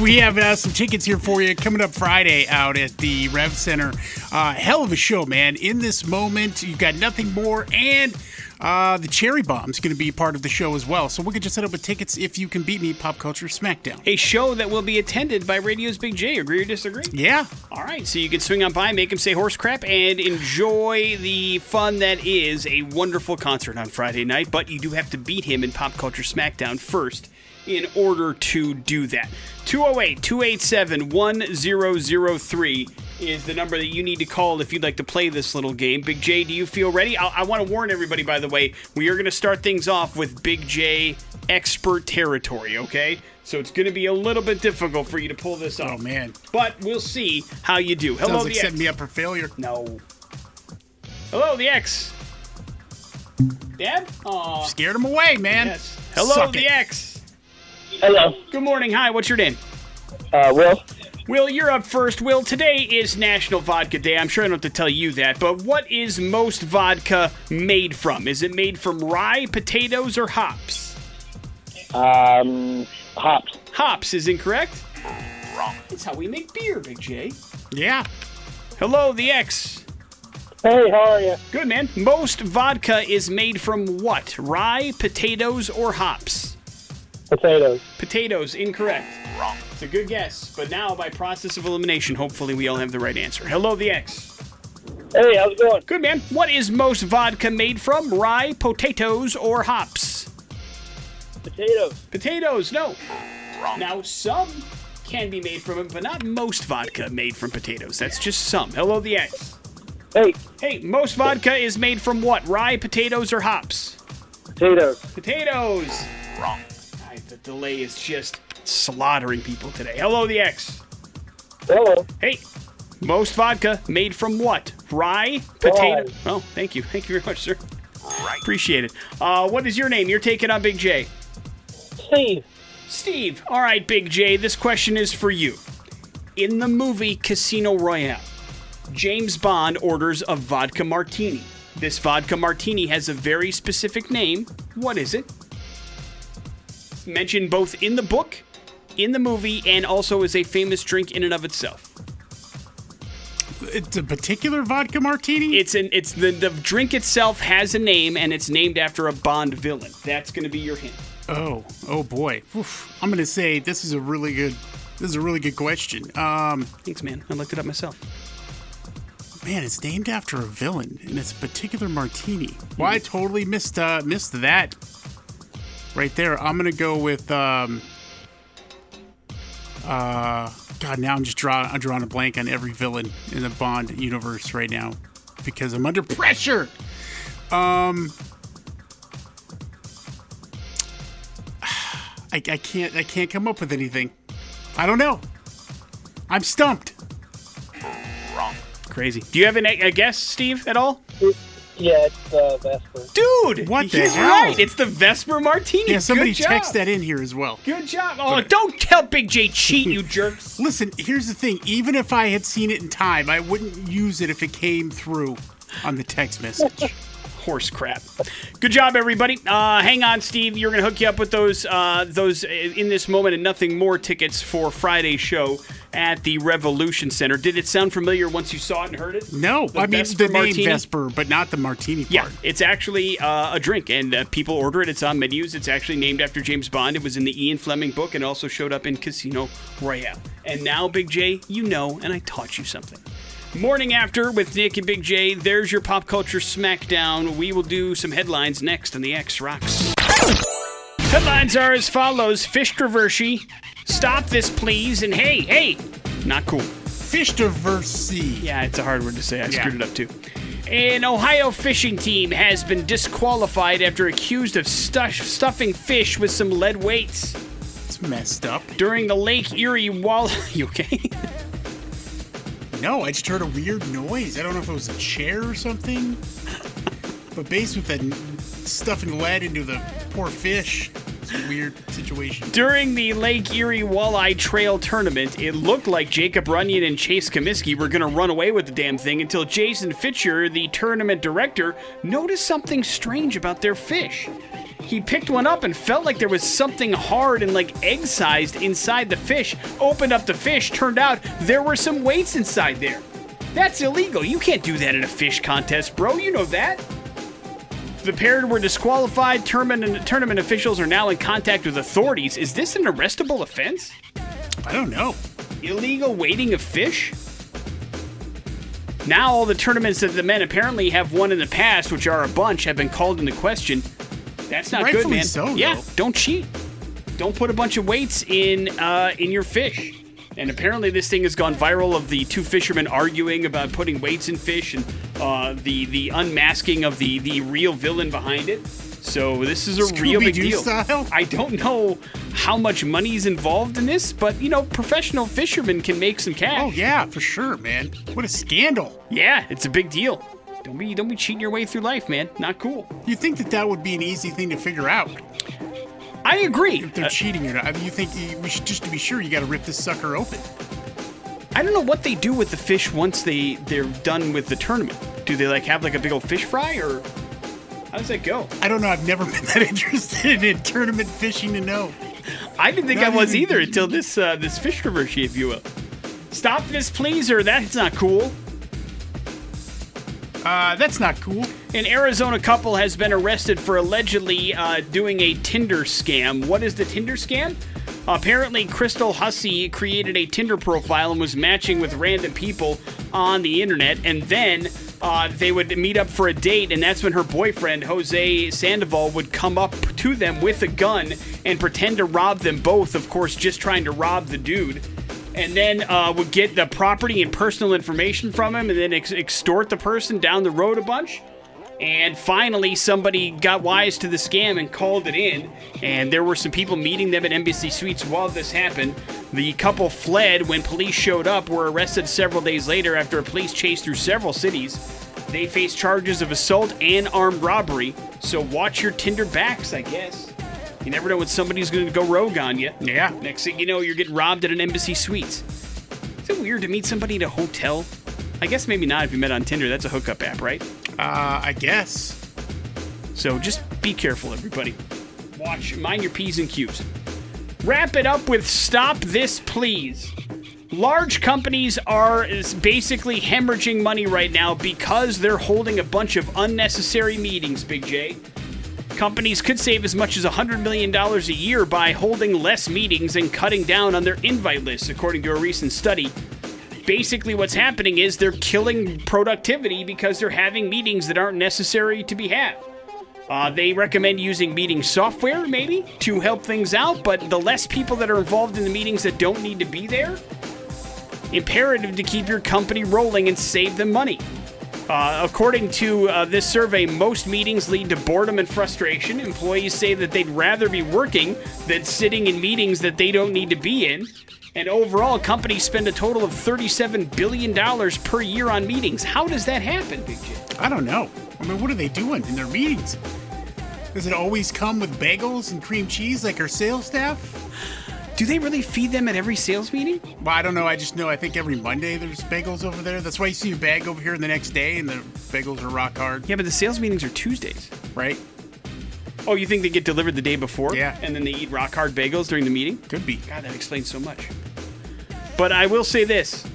We have uh, some tickets here for you coming up Friday out at the Rev Center. Uh, hell of a show, man. In this moment, you've got nothing more, and uh, the Cherry Bomb's going to be part of the show as well. So we could just set up with tickets if you can beat me, Pop Culture Smackdown.
A show that will be attended by Radio's Big J. Agree or disagree?
Yeah.
All right, so you can swing on by, make him say horse crap, and enjoy the fun that is a wonderful concert on Friday night. But you do have to beat him in Pop Culture Smackdown first in order to do that. 208 287 1003 is the number that you need to call if you'd like to play this little game. Big J, do you feel ready? I, I want to warn everybody, by the way, we are going to start things off with Big J expert territory, okay? So it's going to be a little bit difficult for you to pull this off.
Oh, man.
But we'll see how you do. Hello,
Sounds like
the
setting
X.
me up for failure.
No. Hello, the X. Dad? Aw.
Scared him away, man.
Yes. Hello,
Suck
the
it.
X.
Hello.
Good morning. Hi, what's your name?
Uh, Will?
Will, you're up first. Will, today is National Vodka Day. I'm sure I don't have to tell you that, but what is most vodka made from? Is it made from rye, potatoes, or hops?
Um, hops.
Hops is incorrect. Wrong. It's how we make beer, Big J.
Yeah.
Hello, the X.
Hey, how are you?
Good, man. Most vodka is made from what? Rye, potatoes, or hops?
Potatoes.
Potatoes, incorrect. Wrong. It's a good guess, but now by process of elimination, hopefully we all have the right answer. Hello, the X.
Hey, how's it going?
Good, man. What is most vodka made from? Rye, potatoes, or hops?
Potatoes.
Potatoes, no. Wrong. Now, some can be made from it, but not most vodka made from potatoes. That's just some. Hello, the X.
Hey,
Hey, most vodka is made from what? Rye, potatoes, or hops?
potatoes.
Potatoes. Wrong. the delay is just slaughtering people today. Hello, the X.
Hello.
Hey, most vodka made from what? Rye, potato.
Rye.
Oh, thank you. Thank you very much, sir. Appreciate it. Uh, what is your name? You're taking on Big J.
Steve.
Steve. All right, Big J. This question is for you. In the movie Casino Royale, James Bond orders a vodka martini. This vodka martini has a very specific name. What is it? It's mentioned both in the book, in the movie, and also is a famous drink in and of itself.
It's a particular vodka martini?
It's an it's the the drink itself has a name and it's named after a Bond villain. That's going to be your hint.
oh, oh boy. Oof. I'm going to say this is a really good this is a really good question. Um,
Thanks, man. I looked it up myself.
man, it's named after a villain and it's a particular martini. Well, I totally missed uh missed that right there. I'm going to go with um uh God, now I'm just drawing I'm drawing a blank on every villain in the Bond universe right now because I'm under pressure. Um [sighs] I, I can't I can't come up with anything. I don't know. I'm stumped. Wrong.
Crazy. Do you have an, a guess, Steve, at all?
Yeah, it's uh, Vesper.
Dude,
What the
he's
hell?
right. It's the Vesper Martini.
Yeah, somebody
Good job.
text that in here as well.
Good job. Oh, don't tell Big J cheat, you [laughs] jerks.
Listen, here's the thing. Even if I had seen it in time, I wouldn't use it if it came through. on the text message. [laughs]
Horse crap. Good job, everybody. Uh, hang on, Steve. You're gonna hook you up with those uh, those uh, in this moment and nothing more tickets for Friday's show at the Revolution Center. Did it sound familiar once you saw it and heard it?
No,
The
I mean
Vesper
the name
Martini?
Vesper, but not the martini part.
Yeah, it's actually uh, a drink, and uh, people order it. It's on menus. It's actually named after James Bond. It was in the Ian Fleming book, and also showed up in Casino Royale. And now, Big J, you know, and I taught you something. Morning after with Nick and Big J. There's your pop culture smackdown. We will do some headlines next on the X Rocks. Headlines are as follows: Fish Traversy, stop this, please, and hey, hey, not cool.
Fish diversity.
Yeah, it's a hard word to say. I
Yeah.
screwed it up too. An Ohio fishing team has been disqualified after accused of stu- stuffing fish with some lead weights
It's messed up.
during the Lake Erie Wall. [laughs] you okay?
No, I just heard a weird noise. I don't know if it was a chair or something. But based with that stuffing lead into the poor fish, weird situation.
During the Lake Erie Walleye Trail Tournament, it looked like Jacob Runyon and Chase Cominsky were going to run away with the damn thing until Jason Fischer, the tournament director, noticed something strange about their fish. He picked one up and felt like there was something hard and like egg sized inside the fish. Opened up the fish, turned out there were some weights inside there. That's illegal. You can't do that in a fish contest, bro. You know that. The pair were disqualified. Tournament, tournament officials are now in contact with authorities. Is this an arrestable offense?
I don't know.
Illegal weighting of fish? Now, all the tournaments that the men apparently have won in the past, which are a bunch, have been called into question. That's not good, man.
so,
yeah,
though.
don't cheat. Don't put a bunch of weights in uh, in your fish. And apparently, this thing has gone viral of the two fishermen arguing about putting weights in fish and uh, the the unmasking of the the real villain behind it. So this is a real big
Scooby-Doo
deal.
style?
I don't know how much money is involved in this, but you know, professional fishermen can make some cash.
Oh yeah, for sure, man. What a scandal.
Yeah, it's a big deal. Don't be don't be cheating your way through life, man. Not cool.
You think that that would be an easy thing to figure out?
I agree.
If they're cheating or not? I mean, you think you, we should just to be sure you got to rip this sucker open?
I don't know what they do with the fish once they they're done with the tournament. Do they like have like a big old fish fry or how does that go?
I don't know. I've never [laughs] been that interested in tournament fishing to know.
I didn't think
Not
I was
even-
either until this uh, this fish traversy, if you will. Stop this, please, or that's not cool.
Uh, that's not cool.
An Arizona couple has been arrested for allegedly uh, doing a Tinder scam. What is the Tinder scam? Apparently, Crystal Hussey created a Tinder profile and was matching with random people on the internet, and then uh, they would meet up for a date, and that's when her boyfriend, Jose Sandoval, would come up to them with a gun and pretend to rob them both, of course, just trying to rob the dude and then uh, would get the property and personal information from him and then ex- extort the person down the road a bunch. And finally, somebody got wise to the scam and called it in. And there were some people meeting them at Embassy Suites while this happened. The couple fled when police showed up, were arrested several days later after a police chase through several cities. They face charges of assault and armed robbery. So watch your Tinder backs, I guess. You never know when somebody's going to go rogue on you.
Yeah.
Next thing you know, you're getting robbed at an Embassy Suites. Is it weird to meet somebody at a hotel? I guess maybe not if you met on Tinder. That's a hookup app, right?
Uh, I guess.
So just be careful, everybody. Watch, mind your P's and Q's. Wrap it up with Stop This Please. Large companies are basically hemorrhaging money right now because they're holding a bunch of unnecessary meetings, Big J. Companies could save as much as $100 million a year by holding less meetings and cutting down on their invite lists, according to a recent study. Basically, what's happening is they're killing productivity because they're having meetings that aren't necessary to be had. Uh, they recommend using meeting software, maybe, to help things out, but the less people that are involved in the meetings that don't need to be there, imperative to keep your company rolling and save them money. Uh, according to uh, this survey, most meetings lead to boredom and frustration. Employees say that they'd rather be working than sitting in meetings that they don't need to be in. And overall, companies spend a total of $37 billion per year on meetings. How does that happen, Big J?
I don't know. I mean, what are they doing in their meetings? Does it always come with bagels and cream cheese like our sales staff?
Do they really feed them at every sales meeting?
Well, I don't know. I just know. I think every Monday there's bagels over there. That's why you see a bag over here the next day, and the bagels are rock hard,
Yeah, but the sales meetings are Tuesdays.
right?
Oh, you think they get delivered the day before?
Yeah.
And then they eat rock hard bagels during the meeting?
Could be.
God, that explains so much. But I will say this.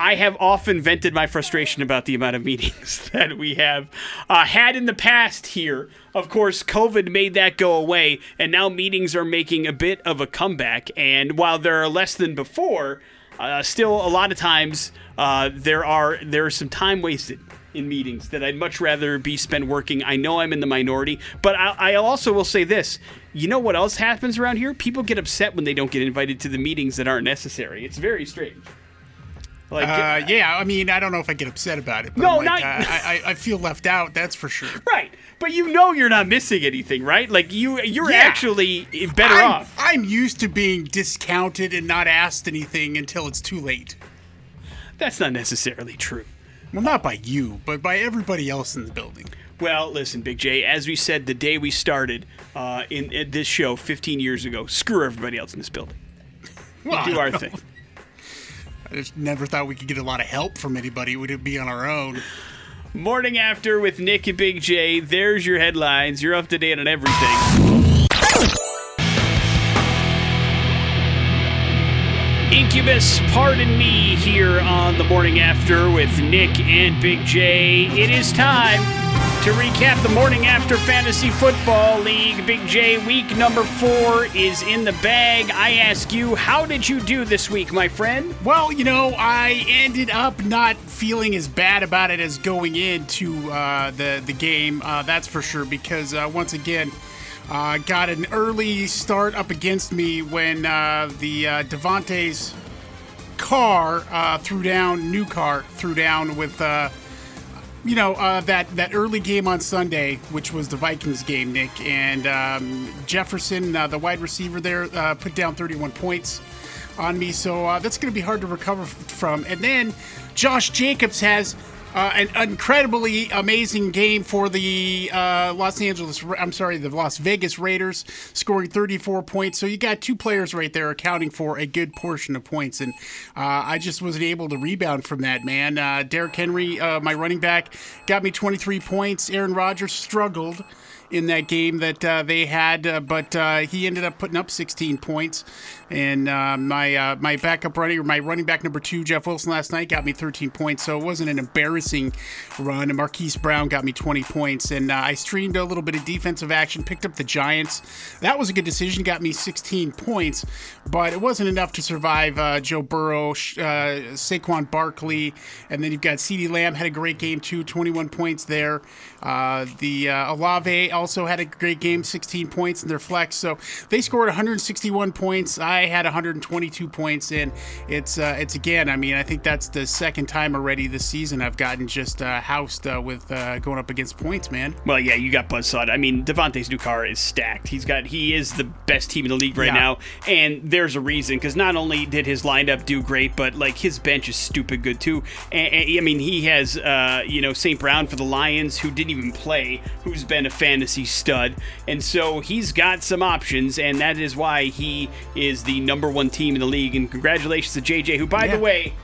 I have often vented my frustration about the amount of meetings [laughs] that we have uh, had in the past here. Of course, COVID made that go away, and now meetings are making a bit of a comeback. And while there are less than before, uh, still a lot of times uh, there are there is some time wasted in meetings that I'd much rather be spent working. I know I'm in the minority, but I, I also will say this. You know what else happens around here? People get upset when they don't get invited to the meetings that aren't necessary. It's very strange. Like,
Uh, yeah, I mean, I don't know if I get upset about it. But
No,
like,
not-
uh, I, I, I feel left out. That's for sure.
right, but you know you're not missing anything, right? Like you, you're
Yeah.
actually better
I'm,
off.
I'm used to being discounted and not asked anything until it's too late.
That's not necessarily true.
Well, not by you, but by everybody else in the building.
Well, listen, Big J. As we said the day we started uh, in, in this show 15 years ago, screw everybody else in this building.
Well,
Do our thing.
I just never thought we could get a lot of help from anybody. We'd be on our own.
Morning after with Nick and Big J. There's your headlines. You're up to date on everything. Incubus, pardon me, here on the morning after with Nick and Big J. It is time to recap the morning after fantasy football league. Big J, week number four is in the bag. I ask you, how did you do this week, my friend?
Well, you know, I ended up not feeling as bad about it as going into uh, the the game. Uh, that's for sure. Because uh, once again, uh, got an early start up against me when uh, the uh, Devontae's car uh, threw down, new car threw down with. You know uh, that that early game on Sunday, which was the Vikings game, Nick and um, Jefferson, uh, the wide receiver there, uh, put down 31 points on me. So uh, that's going to be hard to recover f- from. And then Josh Jacobs has. Uh, an incredibly amazing game for the uh, Los Angeles, I'm sorry, the Las Vegas Raiders, scoring 34 points. So you got two players right there accounting for a good portion of points, and uh, I just wasn't able to rebound from that, man. Uh, Derrick Henry, uh, my running back, got me 23 points. Aaron Rodgers struggled in that game that uh, they had, uh, but he ended up putting up 16 points. And uh, my uh, my backup running, my running back number two, Jeff Wilson, last night got me 13 points. So it wasn't an embarrassing run. And Marquise Brown got me 20 points. And uh, I streamed a little bit of defensive action, picked up the Giants. That was a good decision, got me 16 points, but it wasn't enough to survive uh, Joe Burrow, uh, Saquon Barkley, and then you've got CeeDee Lamb had a great game too, 21 points there. Uh, the uh, Olave also had a great game, 16 points in their flex. So they scored 161 points. I had 122 points, and it's uh, it's again. I mean, I think that's the second time already this season I've gotten just uh, housed uh, with uh, going up against points, man.
Well, yeah, you got buzzsawed. I mean, Devontae's new car is stacked. He's got he is the best team in the league right
Yeah.
now, and there's a reason because not only did his lineup do great, but like his bench is stupid good too. And, and, I mean, he has uh, you know St. Brown for the Lions, who didn't even play, who's been a fantasy stud, and so he's got some options, and that is why he is the number one team in the league. And congratulations to JJ, who by
Yeah.
the way.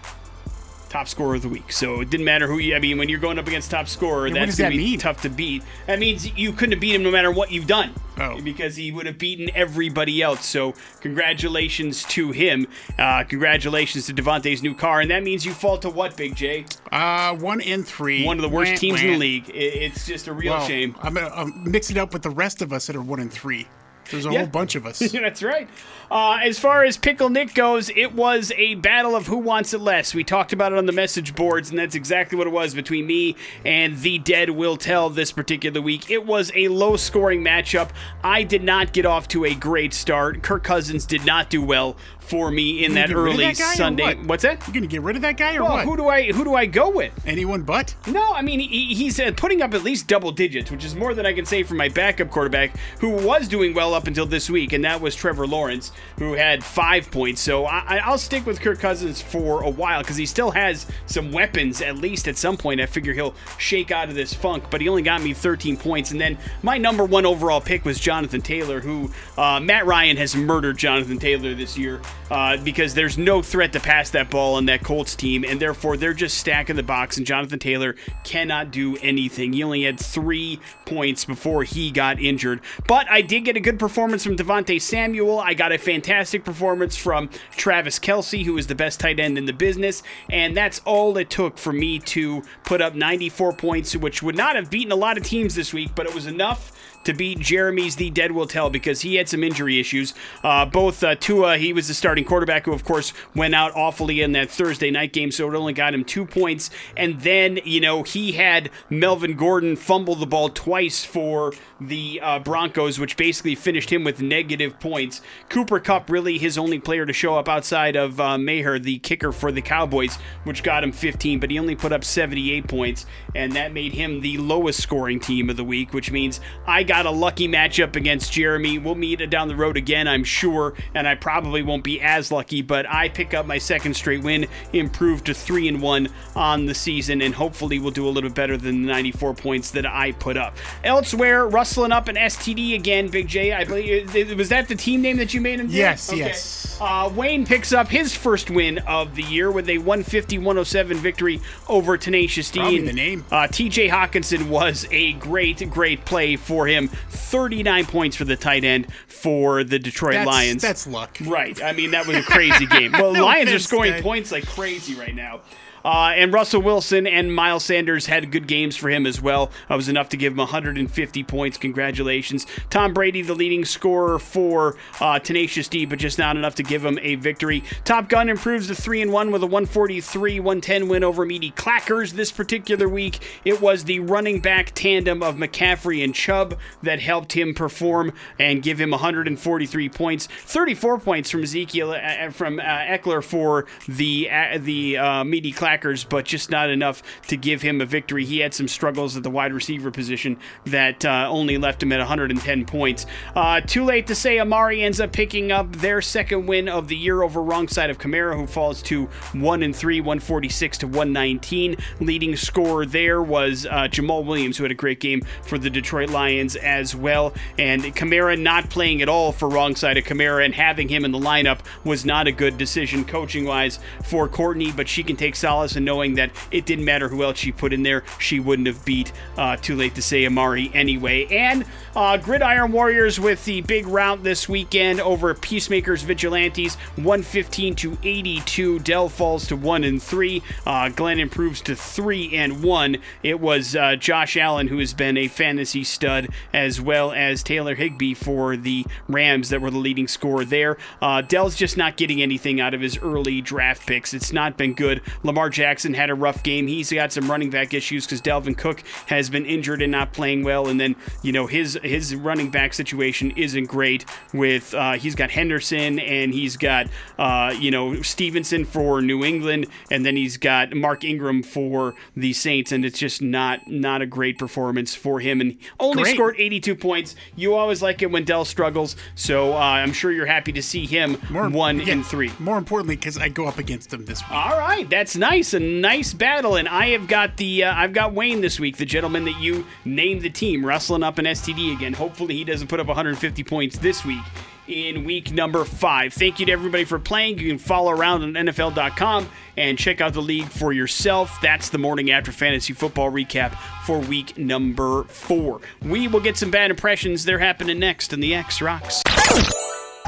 Top scorer of the week. So it didn't matter who you. I mean, when you're going up against top scorer, that's gonna
that
be
mean?
tough to beat. That means you couldn't have beat him no matter what you've done.
Oh.
Because he would have beaten everybody else. So congratulations to him. Uh, congratulations to Devontae's new car, and that means you fall to what, Big J?
Uh, one and three.
One of the worst
Wah,
teams in the league. It- it's just a real
Well,
shame.
I'm gonna mix it up with the rest of us that are one and three. There's a
Yeah.
whole bunch of us. [laughs]
That's right. Uh, as far as Pickle Nick goes, it was a battle of who wants it less. We talked about it on the message boards, and that's exactly what it was between me and the Dead Will Tell this particular week. It was a low scoring matchup. I did not get off to a great start. Kirk Cousins did not do well for me in that
gonna get rid of
early
that
Sunday.
what?
What's that?
You're gonna get rid of that guy or
Well,
what?
who do I who do I go with?
Anyone but?
No, I mean he, he's uh, putting up at least double digits, which is more than I can say for my backup quarterback, who was doing well up until this week, and that was Trevor Lawrence, who had five points. So I, I'll stick with Kirk Cousins for a while because he still has some weapons. At least at some point, I figure he'll shake out of this funk. But he only got me 13 points, and then my number one overall pick was Jonathan Taylor, who uh, Matt Ryan has murdered Jonathan Taylor this year uh, because there's no threat to pass that ball on that Colts team, and therefore they're just stacking the box, and Jonathan Taylor cannot do anything. He only had three points before he got injured. But I did get a good performance from Devontae Samuel. I got a fantastic performance from Travis Kelce, who is the best tight end in the business, and that's all it took for me to put up 94 points, which would not have beaten a lot of teams this week, but it was enough to beat Jeremy's The Dead Will Tell because he had some injury issues. Uh, both uh, Tua, he was the starting quarterback who, of course, went out awfully in that Thursday night game, so it only got him two points. And then, you know, he had Melvin Gordon fumble the ball twice for the uh, Broncos, which basically finished him with negative points. Cooper Kupp, really his only player to show up outside of uh, Maher, the kicker for the Cowboys, which got him 15, but he only put up 78 points, and that made him the lowest scoring team of the week, which means I got a lucky matchup against Jeremy. We'll meet down the road again, I'm sure, and I probably won't be as lucky, but I pick up my second straight win, improved to 3 and 1 on the season, and hopefully we'll do a little better than the 94 points that I put up. Elsewhere, rustling up an STD again, Big J. I believe was that the team name that you made him?
Yes,
Okay.
yes.
Uh, Wayne picks up his first win of the year with a 150-107 victory over Tenacious D.
Probably the name.
Uh, TJ Hockenson was a great, great play for him. 39 points for the tight end for the Detroit
That's,
Lions.
That's luck.
Right. I mean, that was a crazy game. [laughs] Well, Lions are scoring points like crazy right now. Uh, and Russell Wilson and Miles Sanders had good games for him as well. It was enough to give him 150 points. Congratulations. Tom Brady, the leading scorer for uh, Tenacious D, but just not enough to give him a victory. Top Gun improves to 3 and 1 with a 143 110 win over Meaty Clackers this particular week. It was the running back tandem of McCaffrey and Chubb that helped him perform and give him 143 points. 34 points from Ezekiel uh, from uh, Ekeler for the uh, the uh, Meaty Clackers, but just not enough to give him a victory. He had some struggles at the wide receiver position that uh, only left him at 110 points. Uh, too late to say Amari ends up picking up their second win of the year over wrong side of Kamara, who falls to 1 and 3, 146 to 119. Leading scorer there was uh, Jamaal Williams, who had a great game for the Detroit Lions as well. And Kamara not playing at all for wrong side of Kamara and having him in the lineup was not a good decision coaching wise for Courtney, but she can take solace in knowing that it didn't matter who else she put in there, she wouldn't have beat uh, too late to say Amari anyway. And uh, Gridiron Warriors with the big rout this weekend over Peacemakers Vigilantes, 115 to 82. Dell falls to 1 and 3. Uh, Glenn improves to 3 and 1. It was uh, Josh Allen who has been a fantasy stud, as well as Taylor Higbee for the Rams that were the leading scorer there. Uh, Dell's just not getting anything out of his early draft picks. It's not been good. Lamar Jackson had a rough game. He's got some running back issues because Dalvin Cook has been injured and not playing well. And then you know his his running back situation isn't great. With uh, he's got Henderson and he's got uh, you know Stevenson for New England, and then he's got Mark Ingram for the Saints, and it's just not not a great performance for him. And only
Great.
scored 82 points. You always like it when Dell struggles, so uh, I'm sure you're happy to see him more, one
yeah,
and three.
More importantly, because I go up against them this week.
All right, that's nice. A nice battle, and I have got the uh, I've got Wayne this week, the gentleman that you named the team, wrestling up an STD again. Hopefully, he doesn't put up 150 points this week. In week number five. Thank you to everybody for playing. You can follow around on NFL.com and check out the league for yourself. That's the morning after fantasy football recap for week number four. We will get some bad impressions. They're happening next in the X Rocks.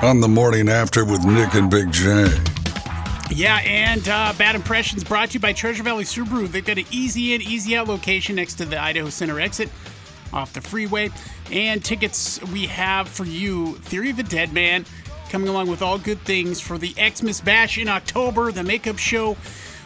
On the morning after with Nick and Big J.
Yeah, and uh, Bad Impressions brought to you by Treasure Valley Subaru. They've got an easy in, easy out location next to the Idaho Center exit off the freeway. And tickets we have for you Theory of the Dead Man coming along with all good things for the Xmas Bash in October, the makeup show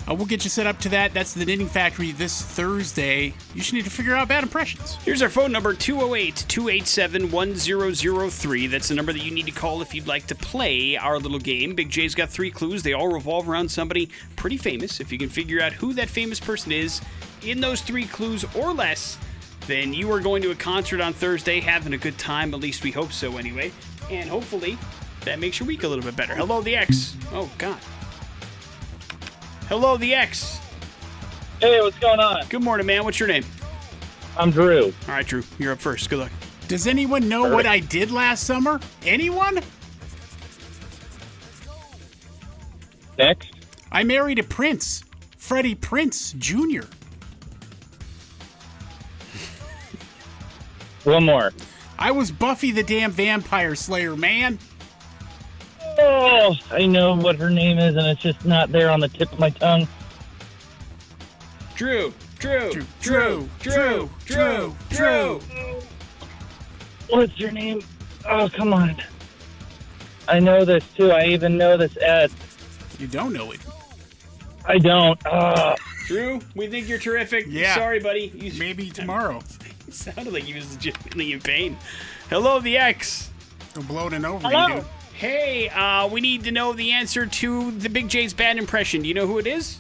Uh, we'll get you set up to that. That's the Knitting Factory this Thursday. You should need to figure out bad impressions.
Here's our phone number 208 287 1003. That's the number that you need to call if you'd like to play our little game. Big J's got three clues. They all revolve around somebody pretty famous. If you can figure out who that famous person is in those three clues or less, then you are going to a concert on Thursday having a good time. At least we hope so, anyway. And hopefully that makes your week a little bit better. Hello, the X. Oh, God. Hello, the X.
Hey, what's going on?
Good morning, man. What's your name?
I'm Drew.
All right, Drew, you're up first. Good luck.
Does anyone know what I did last summer? Anyone?
Next.
I married a prince, Freddie Prinze Jr.
One more.
I was Buffy the damn vampire slayer, man.
Oh, I know what her name is, and it's just not there on the tip of my tongue.
Drew, Drew,
Drew, Drew, Drew, Drew, Drew.
What's your name? Oh, come on. I know this too. I even know this ad.
You don't know it.
I don't. Oh,
Drew, we think you're terrific.
Yeah.
Sorry, buddy. You
Maybe tomorrow.
It [laughs] sounded like he was legitimately in pain. Hello, the X.
Don't blow it over,
Hello.
dude.
Hey, uh, we need to know the answer to the Big J's bad impression. Do you know who it is?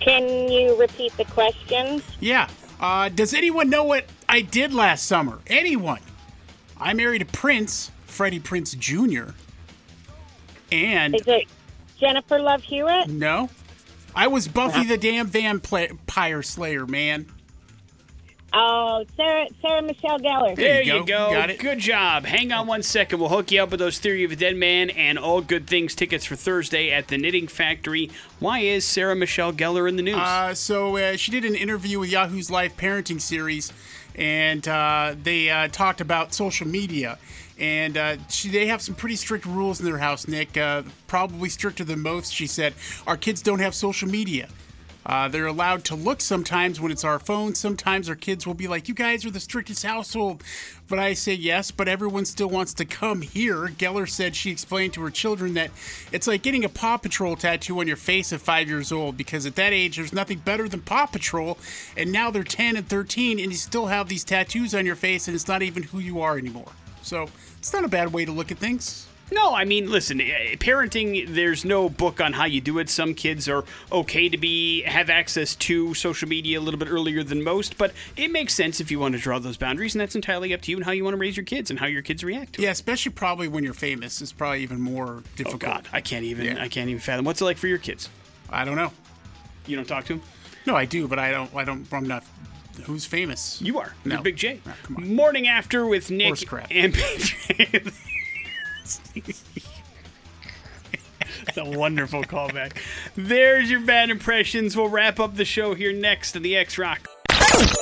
Can you repeat the question?
Yeah. Uh, does anyone know what I did last summer? Anyone? I married a prince, Freddie Prinze Jr. And
Is it Jennifer Love Hewitt?
no, I was Buffy the damn vampire slayer, man.
Oh, Sarah Sarah Michelle Gellar.
There
you
you
go.
go.
Got it.
Good job. Hang on one second. We'll hook you up with those Theory of a Dead Man and All Good Things tickets for Thursday at the Knitting Factory. Why is Sarah Michelle Gellar in the news?
Uh, so uh, she did an interview with Yahoo's Life Parenting series, and uh, they uh, talked about social media. And uh, she, they have some pretty strict rules in their house, Nick. Uh, probably stricter than most. She said our kids don't have social media. Uh, they're allowed to look sometimes when it's our phone. Sometimes our kids will be like, "You guys are the strictest household," but I say yes. But everyone still wants to come here. Gellar said she explained to her children that it's like getting a Paw Patrol tattoo on your face at five years old because at that age there's nothing better than Paw Patrol, and now they're 10 and 13 and you still have these tattoos on your face and it's not even who you are anymore. So it's not a bad way to look at things.
No, I mean, listen, eh, parenting. There's no book on how you do it. Some kids are okay to be have access to social media a little bit earlier than most, but it makes sense if you want to draw those boundaries, and that's entirely up to you and how you want to raise your kids and how your kids react to it.
Yeah, especially probably when you're famous, it's probably even more difficult.
Oh
difficult.
God, I can't even.
Yeah.
I can't even fathom. What's it like for your kids?
I don't know.
You don't talk to them.
No, I do, but I don't. I don't. I'm not. Who's famous?
You are.
No.
You're Big J.
On.
Morning after with Nick
Horse crap.
and Big [laughs] J. It's a wonderful callback. There's your bad impressions. We'll wrap up the show here next on the X Rock. That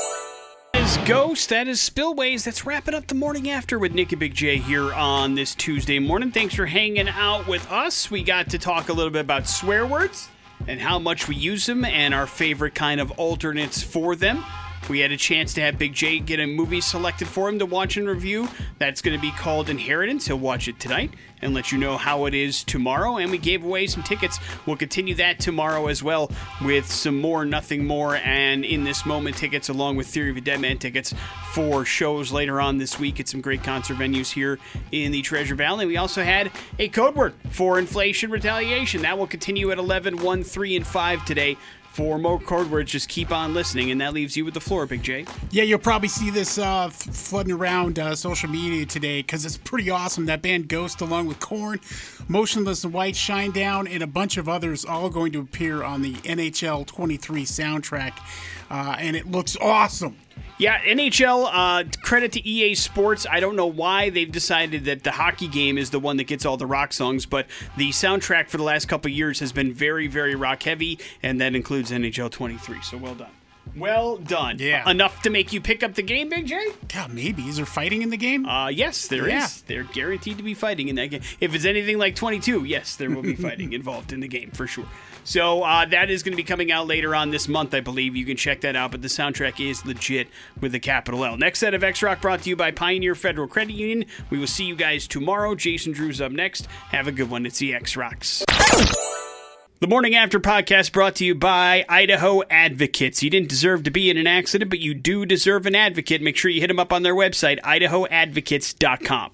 is Ghost. That is Spillways. That's wrapping up the morning after with Nick and Big J here on this Tuesday morning. Thanks for hanging out with us. We got to talk a little bit about swear words and how much we use them and our favorite kind of alternates for them. We had a chance to have Big J get a movie selected for him to watch and review. That's going to be called Inheritance. He'll watch it tonight and let you know how it is tomorrow. And we gave away some tickets. We'll continue that tomorrow as well with some more Nothing More and In This Moment tickets, along with Theory of a Dead Man tickets for shows later on this week at some great concert venues here in the Treasure Valley. We also had a code word for inflation retaliation. That will continue at 11, 1, 3, and 5 today. For more code words, just keep on listening, and that leaves you with the floor, Big J.
Yeah, you'll probably see this uh, flooding around uh, social media today because it's pretty awesome. That band Ghost, along with Korn, Motionless White, Shinedown, and a bunch of others, all going to appear on the NHL 23 soundtrack, uh, and it looks awesome.
Yeah, NHL, uh, credit to EA Sports. I don't know why they've decided that the hockey game is the one that gets all the rock songs, but the soundtrack for the last couple years has been very, very rock heavy, and that includes NHL 23. So well done. Well done.
Yeah.
Enough to make you pick up the game, Big J?
God, maybe is there fighting in the game?
Uh, yes, there is.
Yeah.
They're guaranteed to be fighting in that game. If it's anything like 22, yes, there will be fighting [laughs] involved in the game for sure. So uh, that is going to be coming out later on this month, I believe. You can check that out, but the soundtrack is legit with the capital L. Next set of X Rock brought to you by Pioneer Federal Credit Union. We will see you guys tomorrow. Jason Drew's up next. Have a good one. It's the X Rocks. The Morning After podcast brought to you by Idaho Advocates. You didn't deserve to be in an accident, but you do deserve an advocate. Make sure you hit them up on their website, idahoadvocates.com.